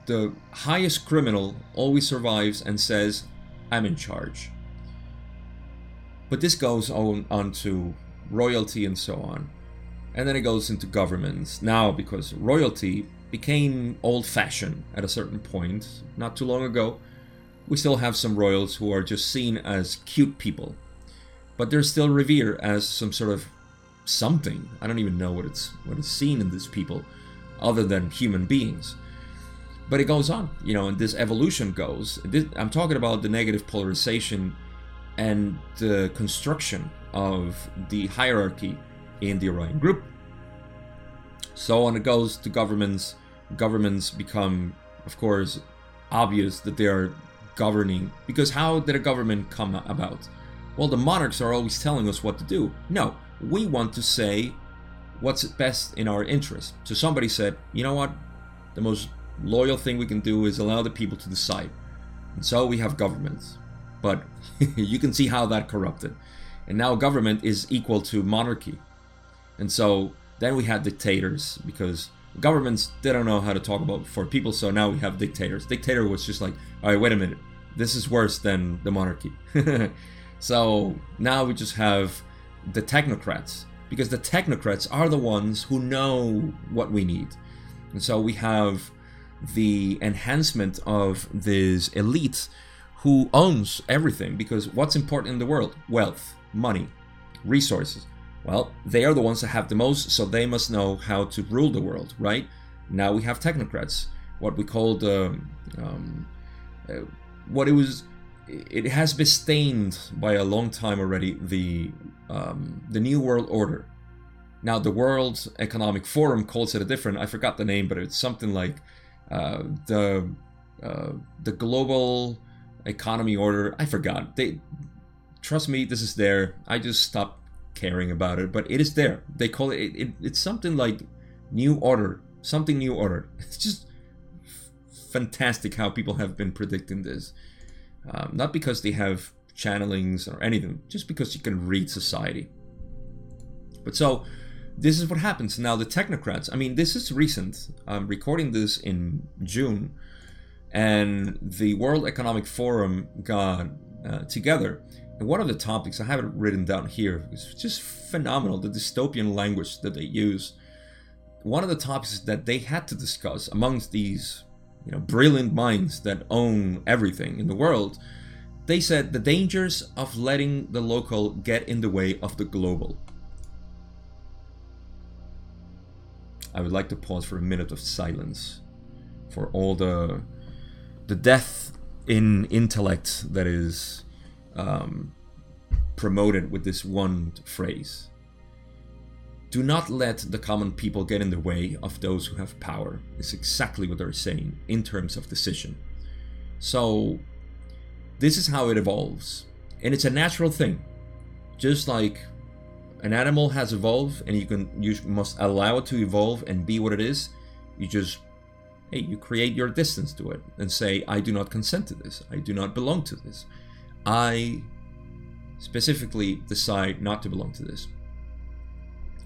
S1: the highest criminal always survives and says, I'm in charge. But this goes on, on to royalty and so on. And then it goes into governments. Now, because royalty became old fashioned at a certain point, not too long ago, we still have some royals who are just seen as cute people. But they're still revered as some sort of something. I don't even know what it's what is seen in these people, other than human beings but it goes on you know and this evolution goes this, i'm talking about the negative polarization and the construction of the hierarchy in the orion group. So on it goes to governments governments become of course obvious that they are governing because how did a government come about? Well the monarchs are always telling us what to do. No we want to say what's best in our interest. So somebody said you know what? The most loyal thing we can do is allow the people to decide. And so we have governments. But you can see how that corrupted. And now government is equal to monarchy. And so then we had dictators because governments they don't know how to talk about for people so now we have dictators dictator was just like all right wait a minute this is worse than the monarchy so now we just have the technocrats because the technocrats are the ones who know what we need And so we have the enhancement of this elite who owns everything because what's important in the world? Wealth, money, resources. Well, they are the ones that have the most, so they must know how to rule the world, right? Now we have technocrats, what we called, um, um, uh, what it was, it has been stained by a long time already, the, um, the New World Order. Now, the World Economic Forum calls it a different, I forgot the name, but it's something like uh, the, uh, the Global Economy Order. I forgot. They, trust me, this is there. I just stopped caring about it, but it is there. They call it, it, it's something like New Order, something New Order. It's just f- fantastic how people have been predicting this. Um, not because they have channelings or anything, just because you can read society. But so, this is what happens now. The technocrats. I mean, this is recent. I'm recording this in June, and the World Economic Forum got uh, together and one of the topics, I have it written down here, is just phenomenal the dystopian language that they use. One of the topics that they had to discuss amongst these you know, brilliant minds that own everything in the world, they said the dangers of letting the local get in the way of the global. I would like to pause for a minute of silence for all the the death in intellect that is um, promoted with this one phrase. Do not let the common people get in the way of those who have power, is exactly what they're saying in terms of decision. So, this is how it evolves. And it's a natural thing. Just like an animal has evolved and you can you must allow it to evolve and be what it is, you just hey, you create your distance to it and say, I do not consent to this. I do not belong to this. I specifically decide not to belong to this.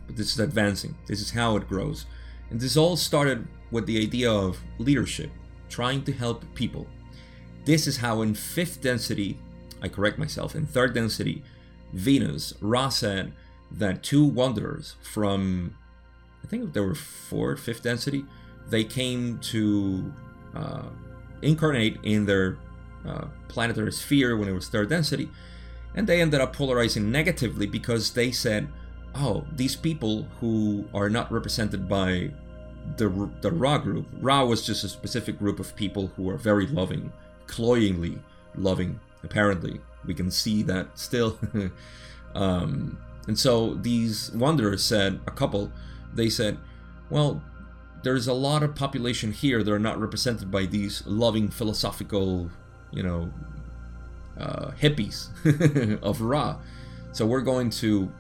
S1: But this is advancing. This is how it grows. And this all started with the idea of leadership, trying to help people. This is how in fifth density, I correct myself, in third density, Venus, Ra said that two wanderers from, I think there were four, fifth density, they came to uh, incarnate in their uh, planetary sphere when it was third density, and they ended up polarizing negatively because they said, "Oh, these people who are not represented by the the Ra group. Ra was just a specific group of people who are very loving, cloyingly loving. Apparently, we can see that still." um, and so these wanderers said, a couple, they said, "Well." There's a lot of population here that are not represented by these loving philosophical you know, uh, hippies of Ra. So we're going to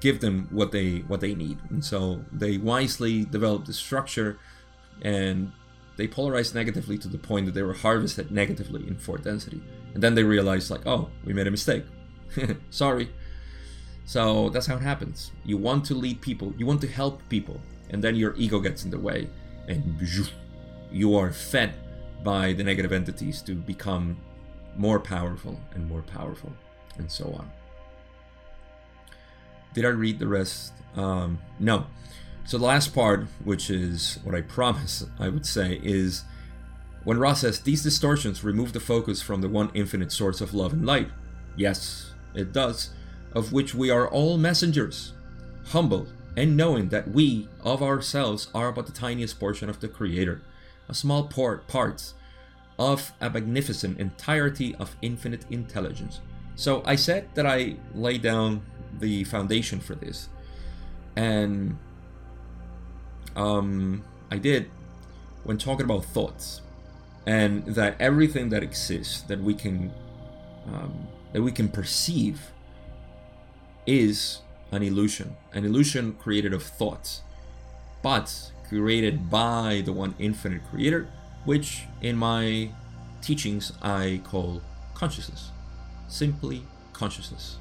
S1: give them what they what they need. And so they wisely developed the structure and they polarized negatively to the point that they were harvested negatively in fourth density. And then they realized like, oh, we made a mistake. Sorry. So that's how it happens. You want to lead people, you want to help people, and then your ego gets in the way and you are fed by the negative entities to become more powerful and more powerful, and so on. Did I read the rest? Um, no. So the last part, which is what I promise I would say, is when Ra says these distortions remove the focus from the one infinite source of love and light. Yes, it does, of which we are all messengers, humble and knowing that we of ourselves are but the tiniest portion of the Creator a small part, part of a magnificent entirety of infinite intelligence. So I said that I lay down the foundation for this, and um, I did when talking about thoughts, and that everything that exists that we can um, that we can perceive is an illusion, an illusion created of thoughts, but created by the one infinite creator, which in my teachings I call consciousness. Simply consciousness.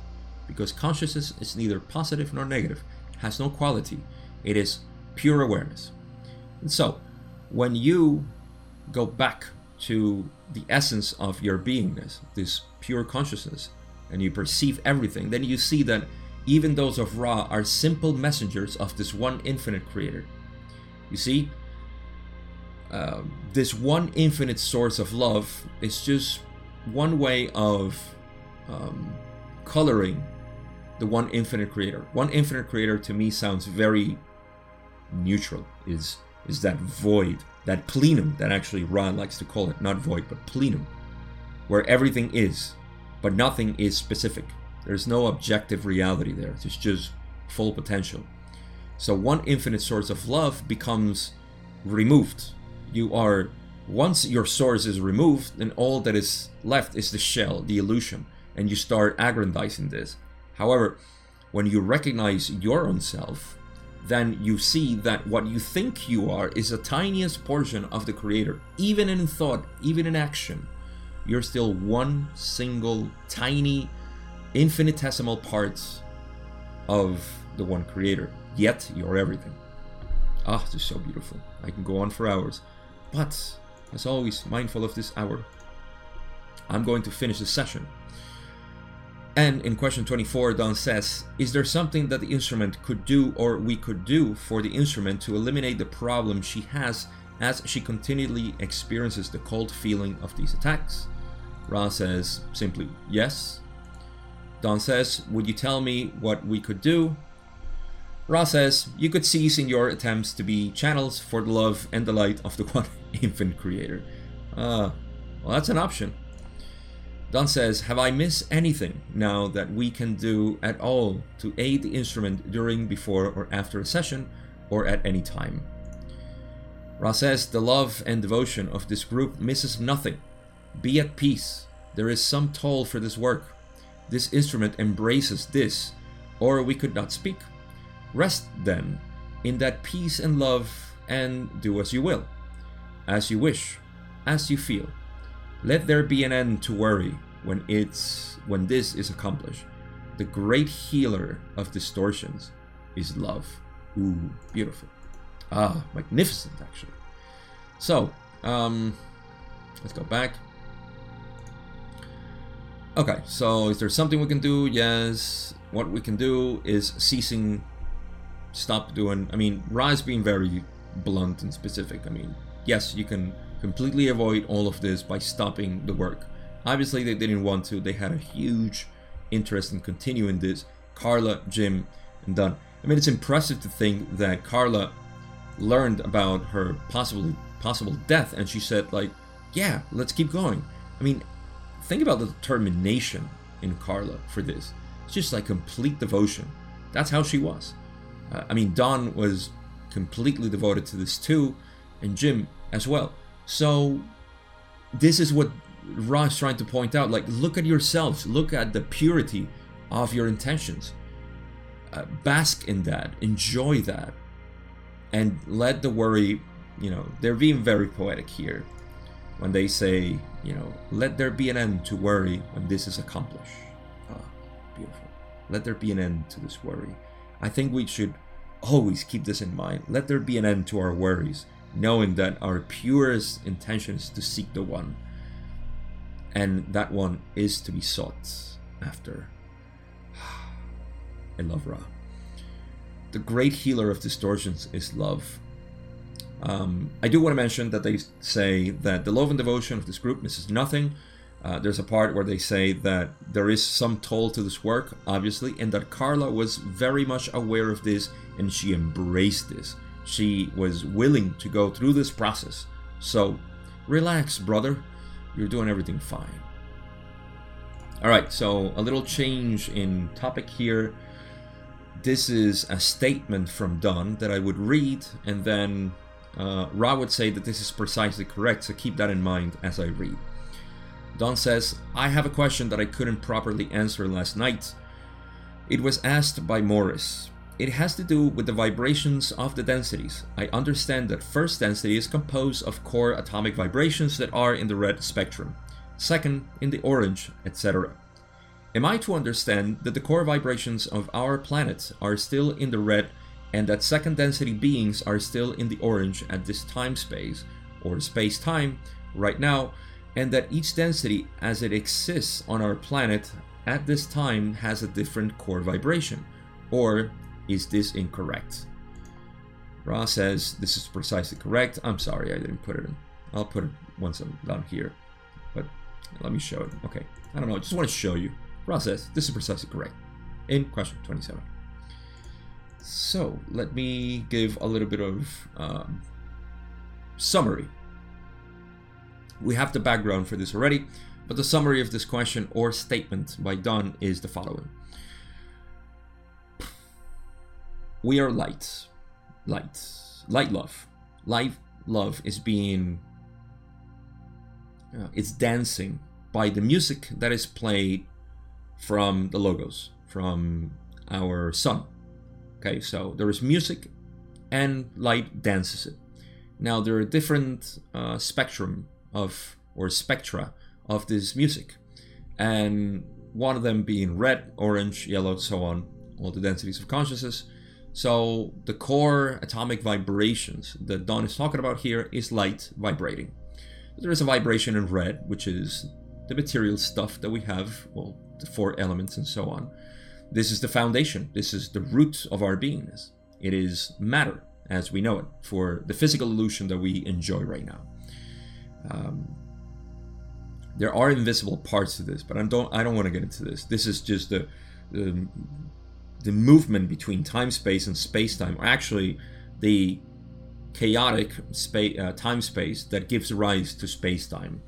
S1: Because consciousness is neither positive nor negative, has no quality, it is pure awareness. And so, when you go back to the essence of your beingness, this pure consciousness, and you perceive everything, then you see that even those of Ra are simple messengers of this one infinite creator. You see, uh, this one infinite source of love is just one way of um, coloring the one infinite creator. One infinite creator to me sounds very neutral. Is is that void, that plenum that actually Ra likes to call it, not void, but plenum, where everything is, but nothing is specific. There's no objective reality there. It's just full potential. So one infinite source of love becomes removed. You are once your source is removed, then all that is left is the shell, the illusion, and you start aggrandizing this. However, when you recognize your own self, then you see that what you think you are is the tiniest portion of the creator. Even in thought, even in action, you're still one single tiny infinitesimal part of the one creator. Yet you're everything. Ah, this is so beautiful. I can go on for hours. But, as always, mindful of this hour, I'm going to finish the session. And in question 24, Don says, Is there something that the instrument could do or we could do for the instrument to eliminate the problem she has as she continually experiences the cold feeling of these attacks? Ra says simply, Yes. Don says, Would you tell me what we could do? Ra says, You could cease in your attempts to be channels for the love and the light of the one infant creator. Ah, uh, well, that's an option. Don says, Have I missed anything now that we can do at all to aid the instrument during, before, or after a session, or at any time? Ra says, The love and devotion of this group misses nothing. Be at peace. There is some toll for this work. This instrument embraces this, or we could not speak. Rest, then, in that peace and love, and do as you will, as you wish, as you feel. Let there be an end to worry when it's when this is accomplished. The great healer of distortions is love. Ooh, beautiful. Ah, magnificent actually. So, um let's go back. Okay, so is there something we can do? Yes. What we can do is ceasing stop doing I mean, Ra's being very blunt and specific. I mean, yes, you can completely avoid all of this by stopping the work. Obviously, they didn't want to. They had a huge interest in continuing this. Carla, Jim, and Don. I mean, it's impressive to think that Carla learned about her possibly possible death, and she said, like, "Yeah, let's keep going." I mean, think about the determination in Carla for this. It's just like complete devotion. That's how she was. Uh, I mean, Don was completely devoted to this too, and Jim as well. So, this is what Ra is trying to point out. Like, look at yourselves, look at the purity of your intentions. Uh, bask in that, enjoy that, and let the worry, you know, they're being very poetic here when they say, you know, let there be an end to worry when this is accomplished. Ah, beautiful. Let there be an end to this worry. I think we should always keep this in mind. Let there be an end to our worries, knowing that our purest intention is to seek the one, and that one is to be sought after. I love Ra. The great healer of distortions is love. Um, I do want to mention that they say that the love and devotion of this group misses nothing. Uh, there's a part where they say that there is some toll to this work, obviously, and that Carla was very much aware of this and she embraced this. She was willing to go through this process. So, relax, brother. You're doing everything fine. Alright, so a little change in topic here. This is a statement from Don that I would read, and then uh, Ra would say that this is precisely correct, so keep that in mind as I read. Don says, I have a question that I couldn't properly answer last night. It was asked by Morris. It has to do with the vibrations of the densities. I understand that first density is composed of core atomic vibrations that are in the red spectrum, second in the orange, etc. Am I to understand that the core vibrations of our planet are still in the red and that second density beings are still in the orange at this time space, or space time, right now, and that each density as it exists on our planet at this time has a different core vibration? Or is this incorrect? Ra says this is precisely correct. I'm sorry I didn't put it in. I'll put it once I'm done here. But let me show it. Okay. I don't know. I just want to show you. Says this is precisely correct. In question 27. So let me give a little bit of um, summary. We have the background for this already, but the summary of this question or statement by Don is the following. We are light. Light. Light love. Light love is being. Uh, it's dancing by the music that is played from the logos, from our sun. Okay, so there is music and light dances it. Now there are different uh, spectrum of or spectra of this music, and one of them being red, orange, yellow, so on, all the densities of consciousness. So the core atomic vibrations that Don is talking about here is light vibrating. There is a vibration in red, which is the material stuff that we have, well, four elements and so on. This is the foundation. This is the root of our beingness. It is matter as we know it for the physical illusion that we enjoy right now. Um, there are invisible parts to this, but I don't. I don't want to get into this. This is just the the, the movement between time space and space time, or actually the chaotic space uh, time space that gives rise to space time,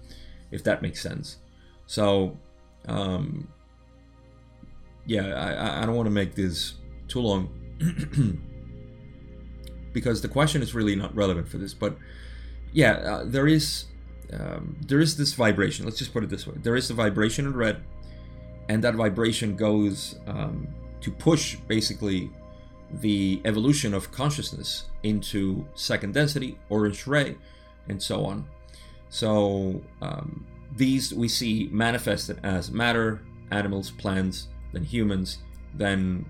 S1: if that makes sense. So. Um, yeah, I, I don't want to make this too long because the question is really not relevant for this. But yeah, uh, there is um, there is this vibration. Let's just put it this way: there is a vibration in red, and that vibration goes um, to push basically the evolution of consciousness into second density, orange ray, and so on. So um, these we see manifested as matter, animals, plants, then humans, then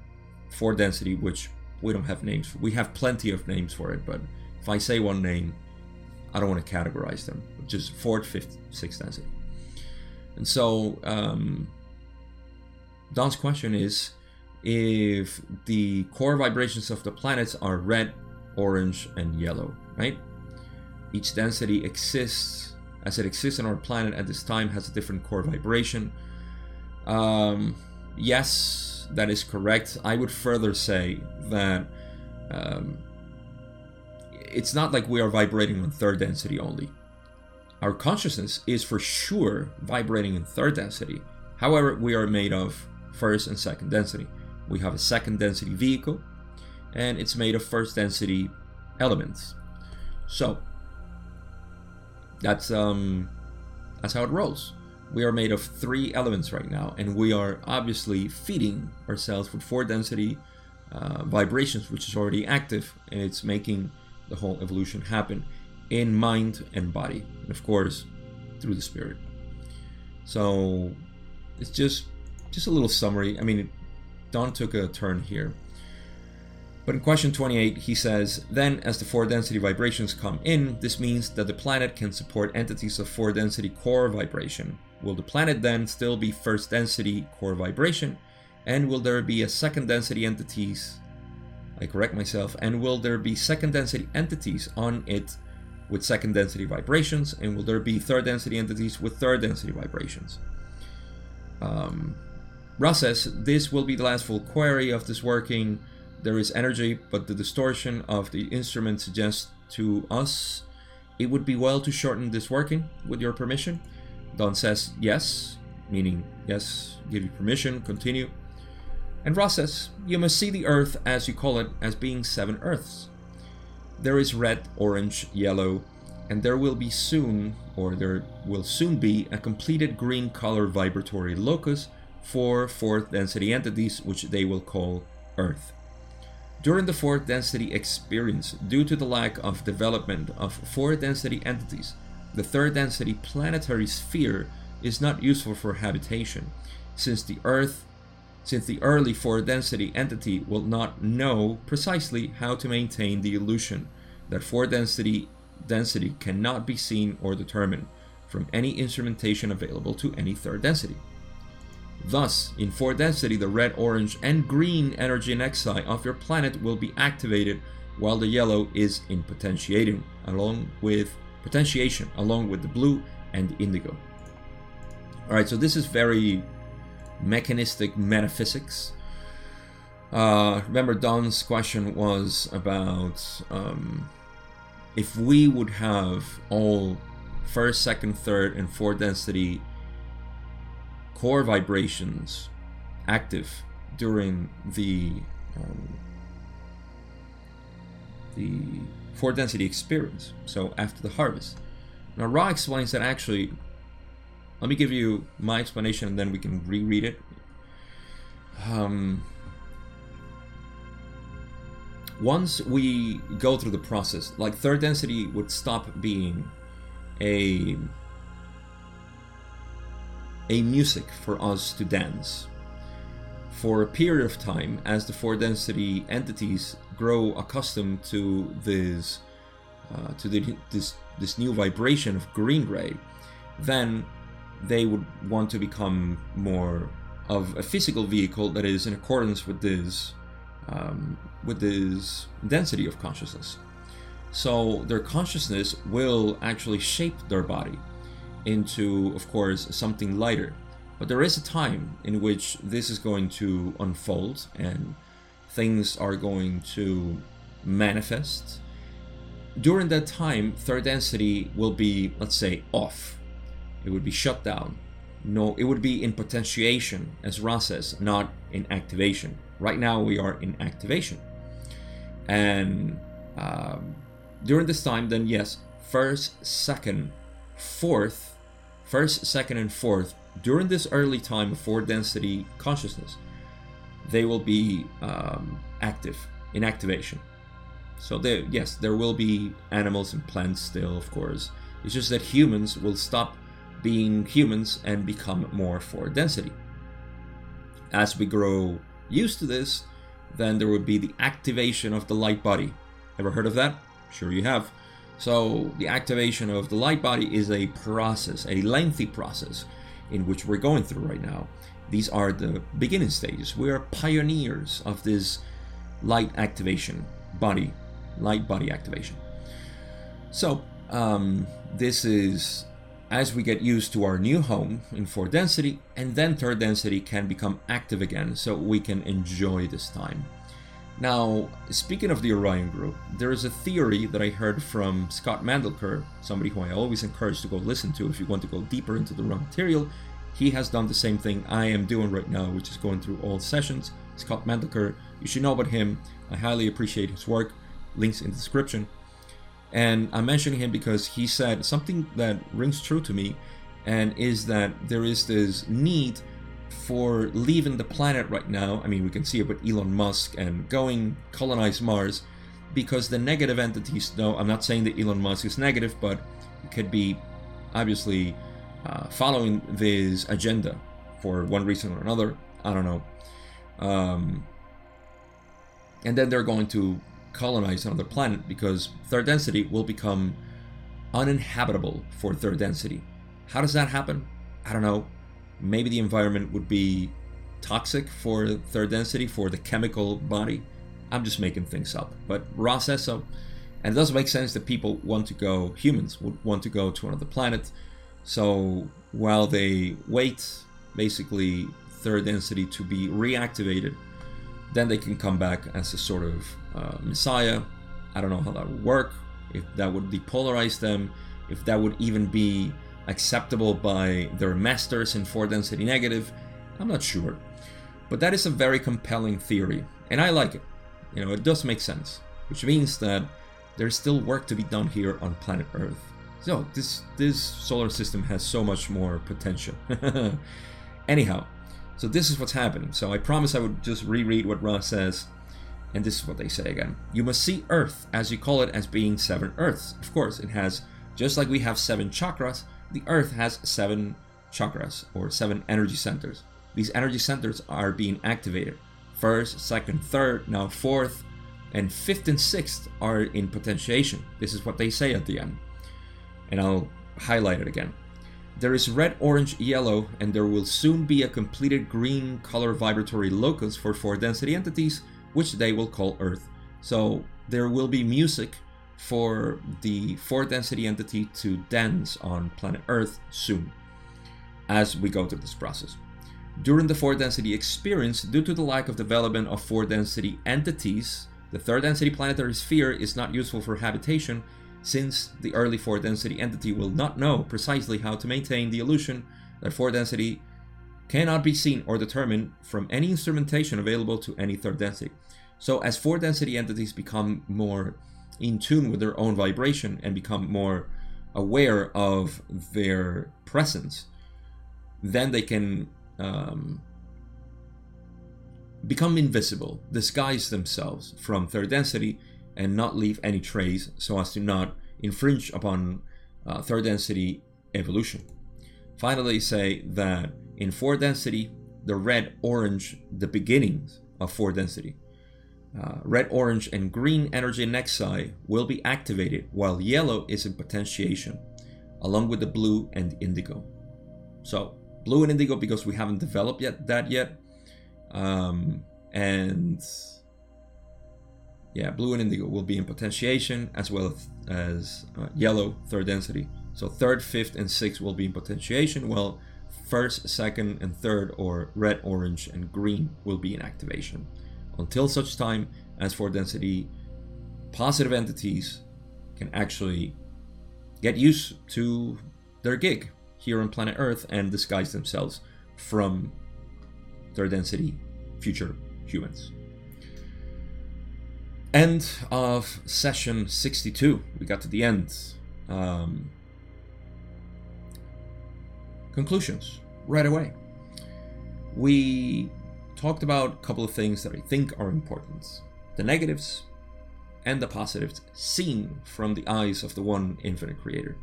S1: four density, which we don't have names. For. We have plenty of names for it, but if I say one name, I don't want to categorize them. Just fourth, fifth, sixth density. And so um, Don's question is if the core vibrations of the planets are red, orange, and yellow, right? Each density exists as it exists on our planet at this time has a different core vibration. Um, yes, that is correct. I would further say that um, it's not like we are vibrating on third density only. Our consciousness is for sure vibrating in third density. However, we are made of first and second density. We have a second density vehicle, and it's made of first density elements. So that's um that's how it rolls we are made of three elements right now, and we are obviously feeding ourselves with four density uh, vibrations, which is already active, and it's making the whole evolution happen in mind and body, and of course, through the spirit. So it's just just a little summary. I mean, Don took a turn here. But in question 28, he says, Then, as the four density vibrations come in, this means that the planet can support entities of four density core vibration, Will the planet then still be first density core vibration? And will there be a second density entities? I correct myself. And will there be second density entities on it with second density vibrations? And will there be third density entities with third density vibrations? Um, Ra says this will be the last full query of this working. There is energy, but the distortion of the instrument suggests to us it would be well to shorten this working with your permission. Don says yes, meaning yes, give you permission, continue. And Ra says, You must see the earth, as you call it, as being seven earths. There is red, orange, yellow, and there will be soon, or there will soon be, a completed green color vibratory locus for fourth density entities, which they will call Earth. During the fourth density experience, due to the lack of development of fourth density entities, the third density planetary sphere is not useful for habitation, since the Earth since the early fourth density entity will not know precisely how to maintain the illusion that fourth density density cannot be seen or determined from any instrumentation available to any third density. Thus, in fourth density, the red, orange, and green energy nexi of your planet will be activated while the yellow is in potentiating along with potentiation along with the blue and indigo. All right, so this is very mechanistic metaphysics. Uh, remember, Don's question was about um, if we would have all first, second, third, and fourth density core vibrations active during the um, the fourth density experience. So after the harvest. Now Ra explains that actually. Let me give you my explanation, and then we can reread it. Um, once we go through the process, like third density would stop being a a music for us to dance. For a period of time, as the four density entities grow accustomed to this uh, to the, this this new vibration of green ray, then they would want to become more of a physical vehicle that is in accordance with this um, with this density of consciousness. So their consciousness will actually shape their body into, of course, something lighter. But there is a time in which this is going to unfold and things are going to manifest. During that time, third density will be, let's say, off. It would be shut down. No, it would be in potentiation, as Ra says, not in activation. Right now, we are in activation. And um, during this time, then yes, first, second, fourth, first, second, and fourth, during this early time of four density consciousness, they will be um, active in activation. So yes, there will be animals and plants still, of course. It's just that humans will stop being humans and become more four density. As we grow used to this, then there would be the activation of the light body. Ever heard of that? Sure, you have. So, the activation of the light body is a process, a lengthy process, in which we're going through right now. These are the beginning stages. We are pioneers of this light activation, body, light body activation. So, um, this is as we get used to our new home in fourth density, and then third density can become active again so we can enjoy this time. Now, speaking of the Orion group, there is a theory that I heard from Scott Mandelker, somebody who I always encourage to go listen to if you want to go deeper into the Ra material. He has done the same thing I am doing right now, which is going through all sessions. Scott Mandelker, you should know about him. I highly appreciate his work. Links in the description. And I'm mentioning him because he said something that rings true to me, and is that there is this need for leaving the planet right now. I mean, we can see it with Elon Musk and going colonize Mars because the negative entities, no, I'm not saying that Elon Musk is negative, but it could be obviously uh, following this agenda for one reason or another. I don't know. Um, and then they're going to colonize another planet because third density will become uninhabitable for third density. How does that happen? I don't know. Maybe the environment would be toxic for third density, for the chemical body. I'm just making things up. But Ra says so. And it does make sense that people want to go, humans would want to go to another planet. So while they wait, basically, third density to be reactivated, then they can come back as a sort of uh, messiah. I don't know how that would work, if that would depolarize them, if that would even be acceptable by their masters in 4 density negative. I'm not sure. But that is a very compelling theory, and I like it. You know, it does make sense, which means that there's still work to be done here on planet Earth. So this this solar system has so much more potential. Anyhow, so this is what's happening. So I promise I would just reread what Ra says and this is what they say again. You must see Earth, as you call it, as being seven Earths. Of course, it has, just like we have seven chakras, the Earth has seven chakras, or seven energy centers. These energy centers are being activated. First, second, third, now fourth, and fifth and sixth are in potentiation. This is what they say at the end. And I'll highlight it again. There is red, orange, yellow, and there will soon be a completed green color vibratory locus for four density entities which they will call Earth. So there will be music for the four density entity to dance on planet Earth soon as we go through this process. During the four density experience, due to the lack of development of four density entities, the third density planetary sphere is not useful for habitation since the early four density entity will not know precisely how to maintain the illusion that four density cannot be seen or determined from any instrumentation available to any third density. So, as four density entities become more in tune with their own vibration and become more aware of their presence, then they can um, become invisible, disguise themselves from third density, and not leave any trace so as to not infringe upon uh, third density evolution. Finally, say that in fourth density, the red, orange, the beginnings of fourth density, uh, red, orange, and green energy nexi will be activated while yellow is in potentiation, along with the blue and indigo. So, blue and indigo because we haven't developed yet that yet, um, and yeah, blue and indigo will be in potentiation as well as uh, yellow third density. So third, fifth, and sixth will be in potentiation, while first, second, and third, or red, orange, and green will be in activation. Until such time as four density positive entities can actually get used to their gig here on planet Earth and disguise themselves from their density future humans. End of session 62. We got to the end. Um, conclusions right away. We talked about a couple of things that I think are important the negatives and the positives seen from the eyes of the one infinite creator.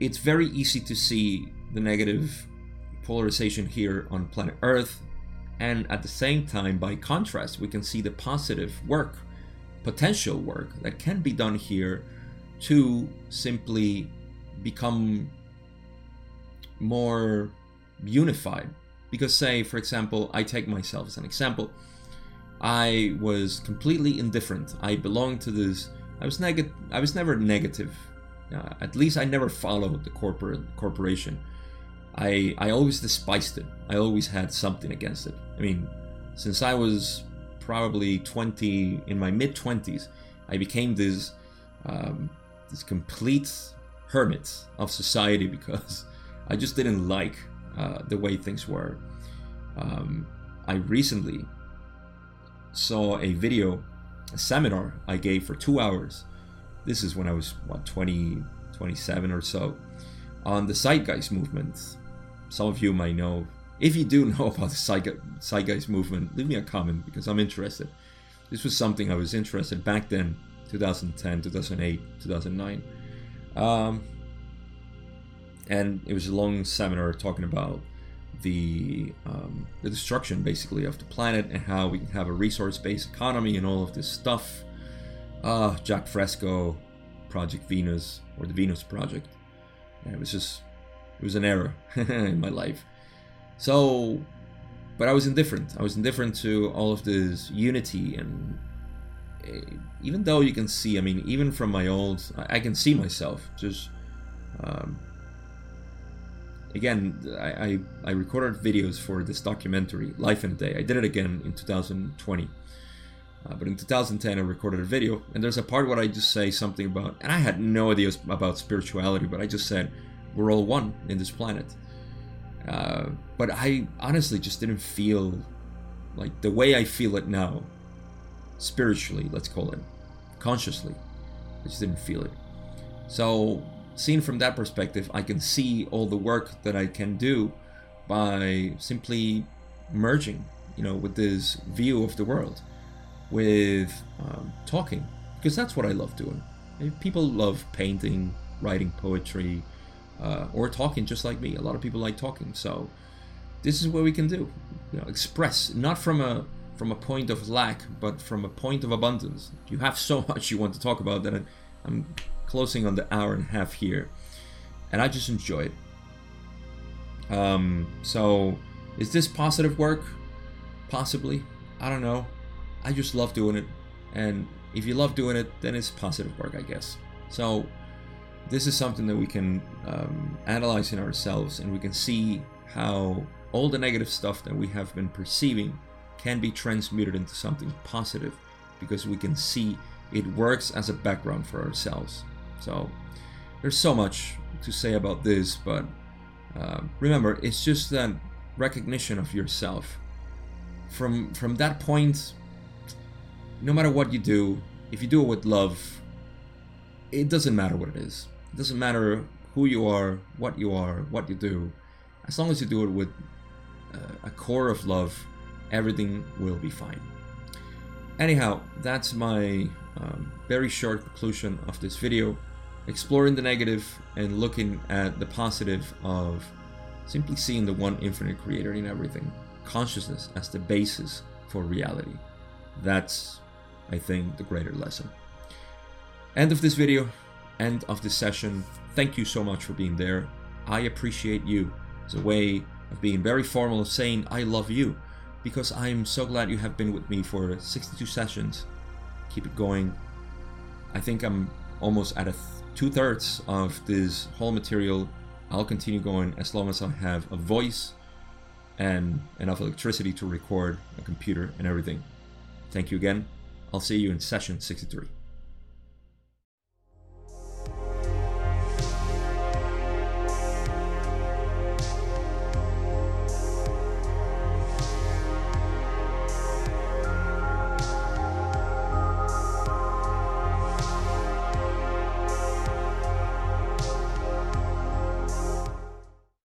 S1: It's very easy to see the negative polarization here on planet Earth and at the same time, by contrast, we can see the positive work, potential work that can be done here to simply become more unified. Because, say, for example, I take myself as an example. I was completely indifferent. I belonged to this. I was negative. I was never negative. Uh, at least I never followed the corporate corporation. I I always despised it. I always had something against it. I mean, since I was probably 20 in my mid 20s, I became this um, this complete hermit of society because I just didn't like uh, the way things were. Um, I recently saw a video, a seminar I gave for two hours. This is when I was what 20, 27 or so, on the Zeitgeist movement some of you might know. If you do know about the Zeitgeist movement, leave me a comment because I'm interested. This was something I was interested back then, 2010, 2008, 2009. Um, and it was a long seminar talking about the um, the destruction basically of the planet and how we can have a resource-based economy and all of this stuff. Uh, Jacque Fresco, Project Venus or the Venus Project. And it was just it was an error in my life. So, but I was indifferent. I was indifferent to all of this unity and eh, even though you can see, I mean, even from my old, I, can see myself just. Um, again, I, I, I, recorded videos for this documentary, Life in a Day. I did it again in 2020. Uh, but in 2010, I recorded a video, and there's a part where I just say something about, and I had no idea about spirituality, but I just said, we're all one in this planet. Uh, but I honestly just didn't feel like the way I feel it now, spiritually, let's call it, consciously. I just didn't feel it. So, seen from that perspective, I can see all the work that I can do by simply merging, you know, with this view of the world, with um, talking, because that's what I love doing. People love painting, writing poetry, uh, or talking just like me. A lot of people like talking, so this is what we can do. You know, express not from a from a point of lack, but from a point of abundance. You have so much you want to talk about that I'm closing on the hour and a half here, and I just enjoy it. Um, so, is this positive work? Possibly. I don't know. I just love doing it. And if you love doing it, then it's positive work, I guess. So this is something that we can um, analyze in ourselves and we can see how all the negative stuff that we have been perceiving can be transmuted into something positive because we can see it works as a background for ourselves. So there's so much to say about this, but uh, remember, it's just that recognition of yourself. From from that point, no matter what you do, if you do it with love, it doesn't matter what it is. It doesn't matter who you are, what you are, what you do. As long as you do it with uh, a core of love, everything will be fine. Anyhow, that's my um, very short conclusion of this video, exploring the negative and looking at the positive of simply seeing the one infinite creator in everything, consciousness as the basis for reality. That's, I think, the greater lesson. End of this video, end of this session. Thank you so much for being there. I appreciate you. It's a way of being very formal of saying I love you because I'm so glad you have been with me for 62 sessions. Keep it going. I think I'm almost at a th- two thirds of this whole material. I'll continue going as long as I have a voice and enough electricity to record a computer and everything. Thank you again. I'll see you in session 63.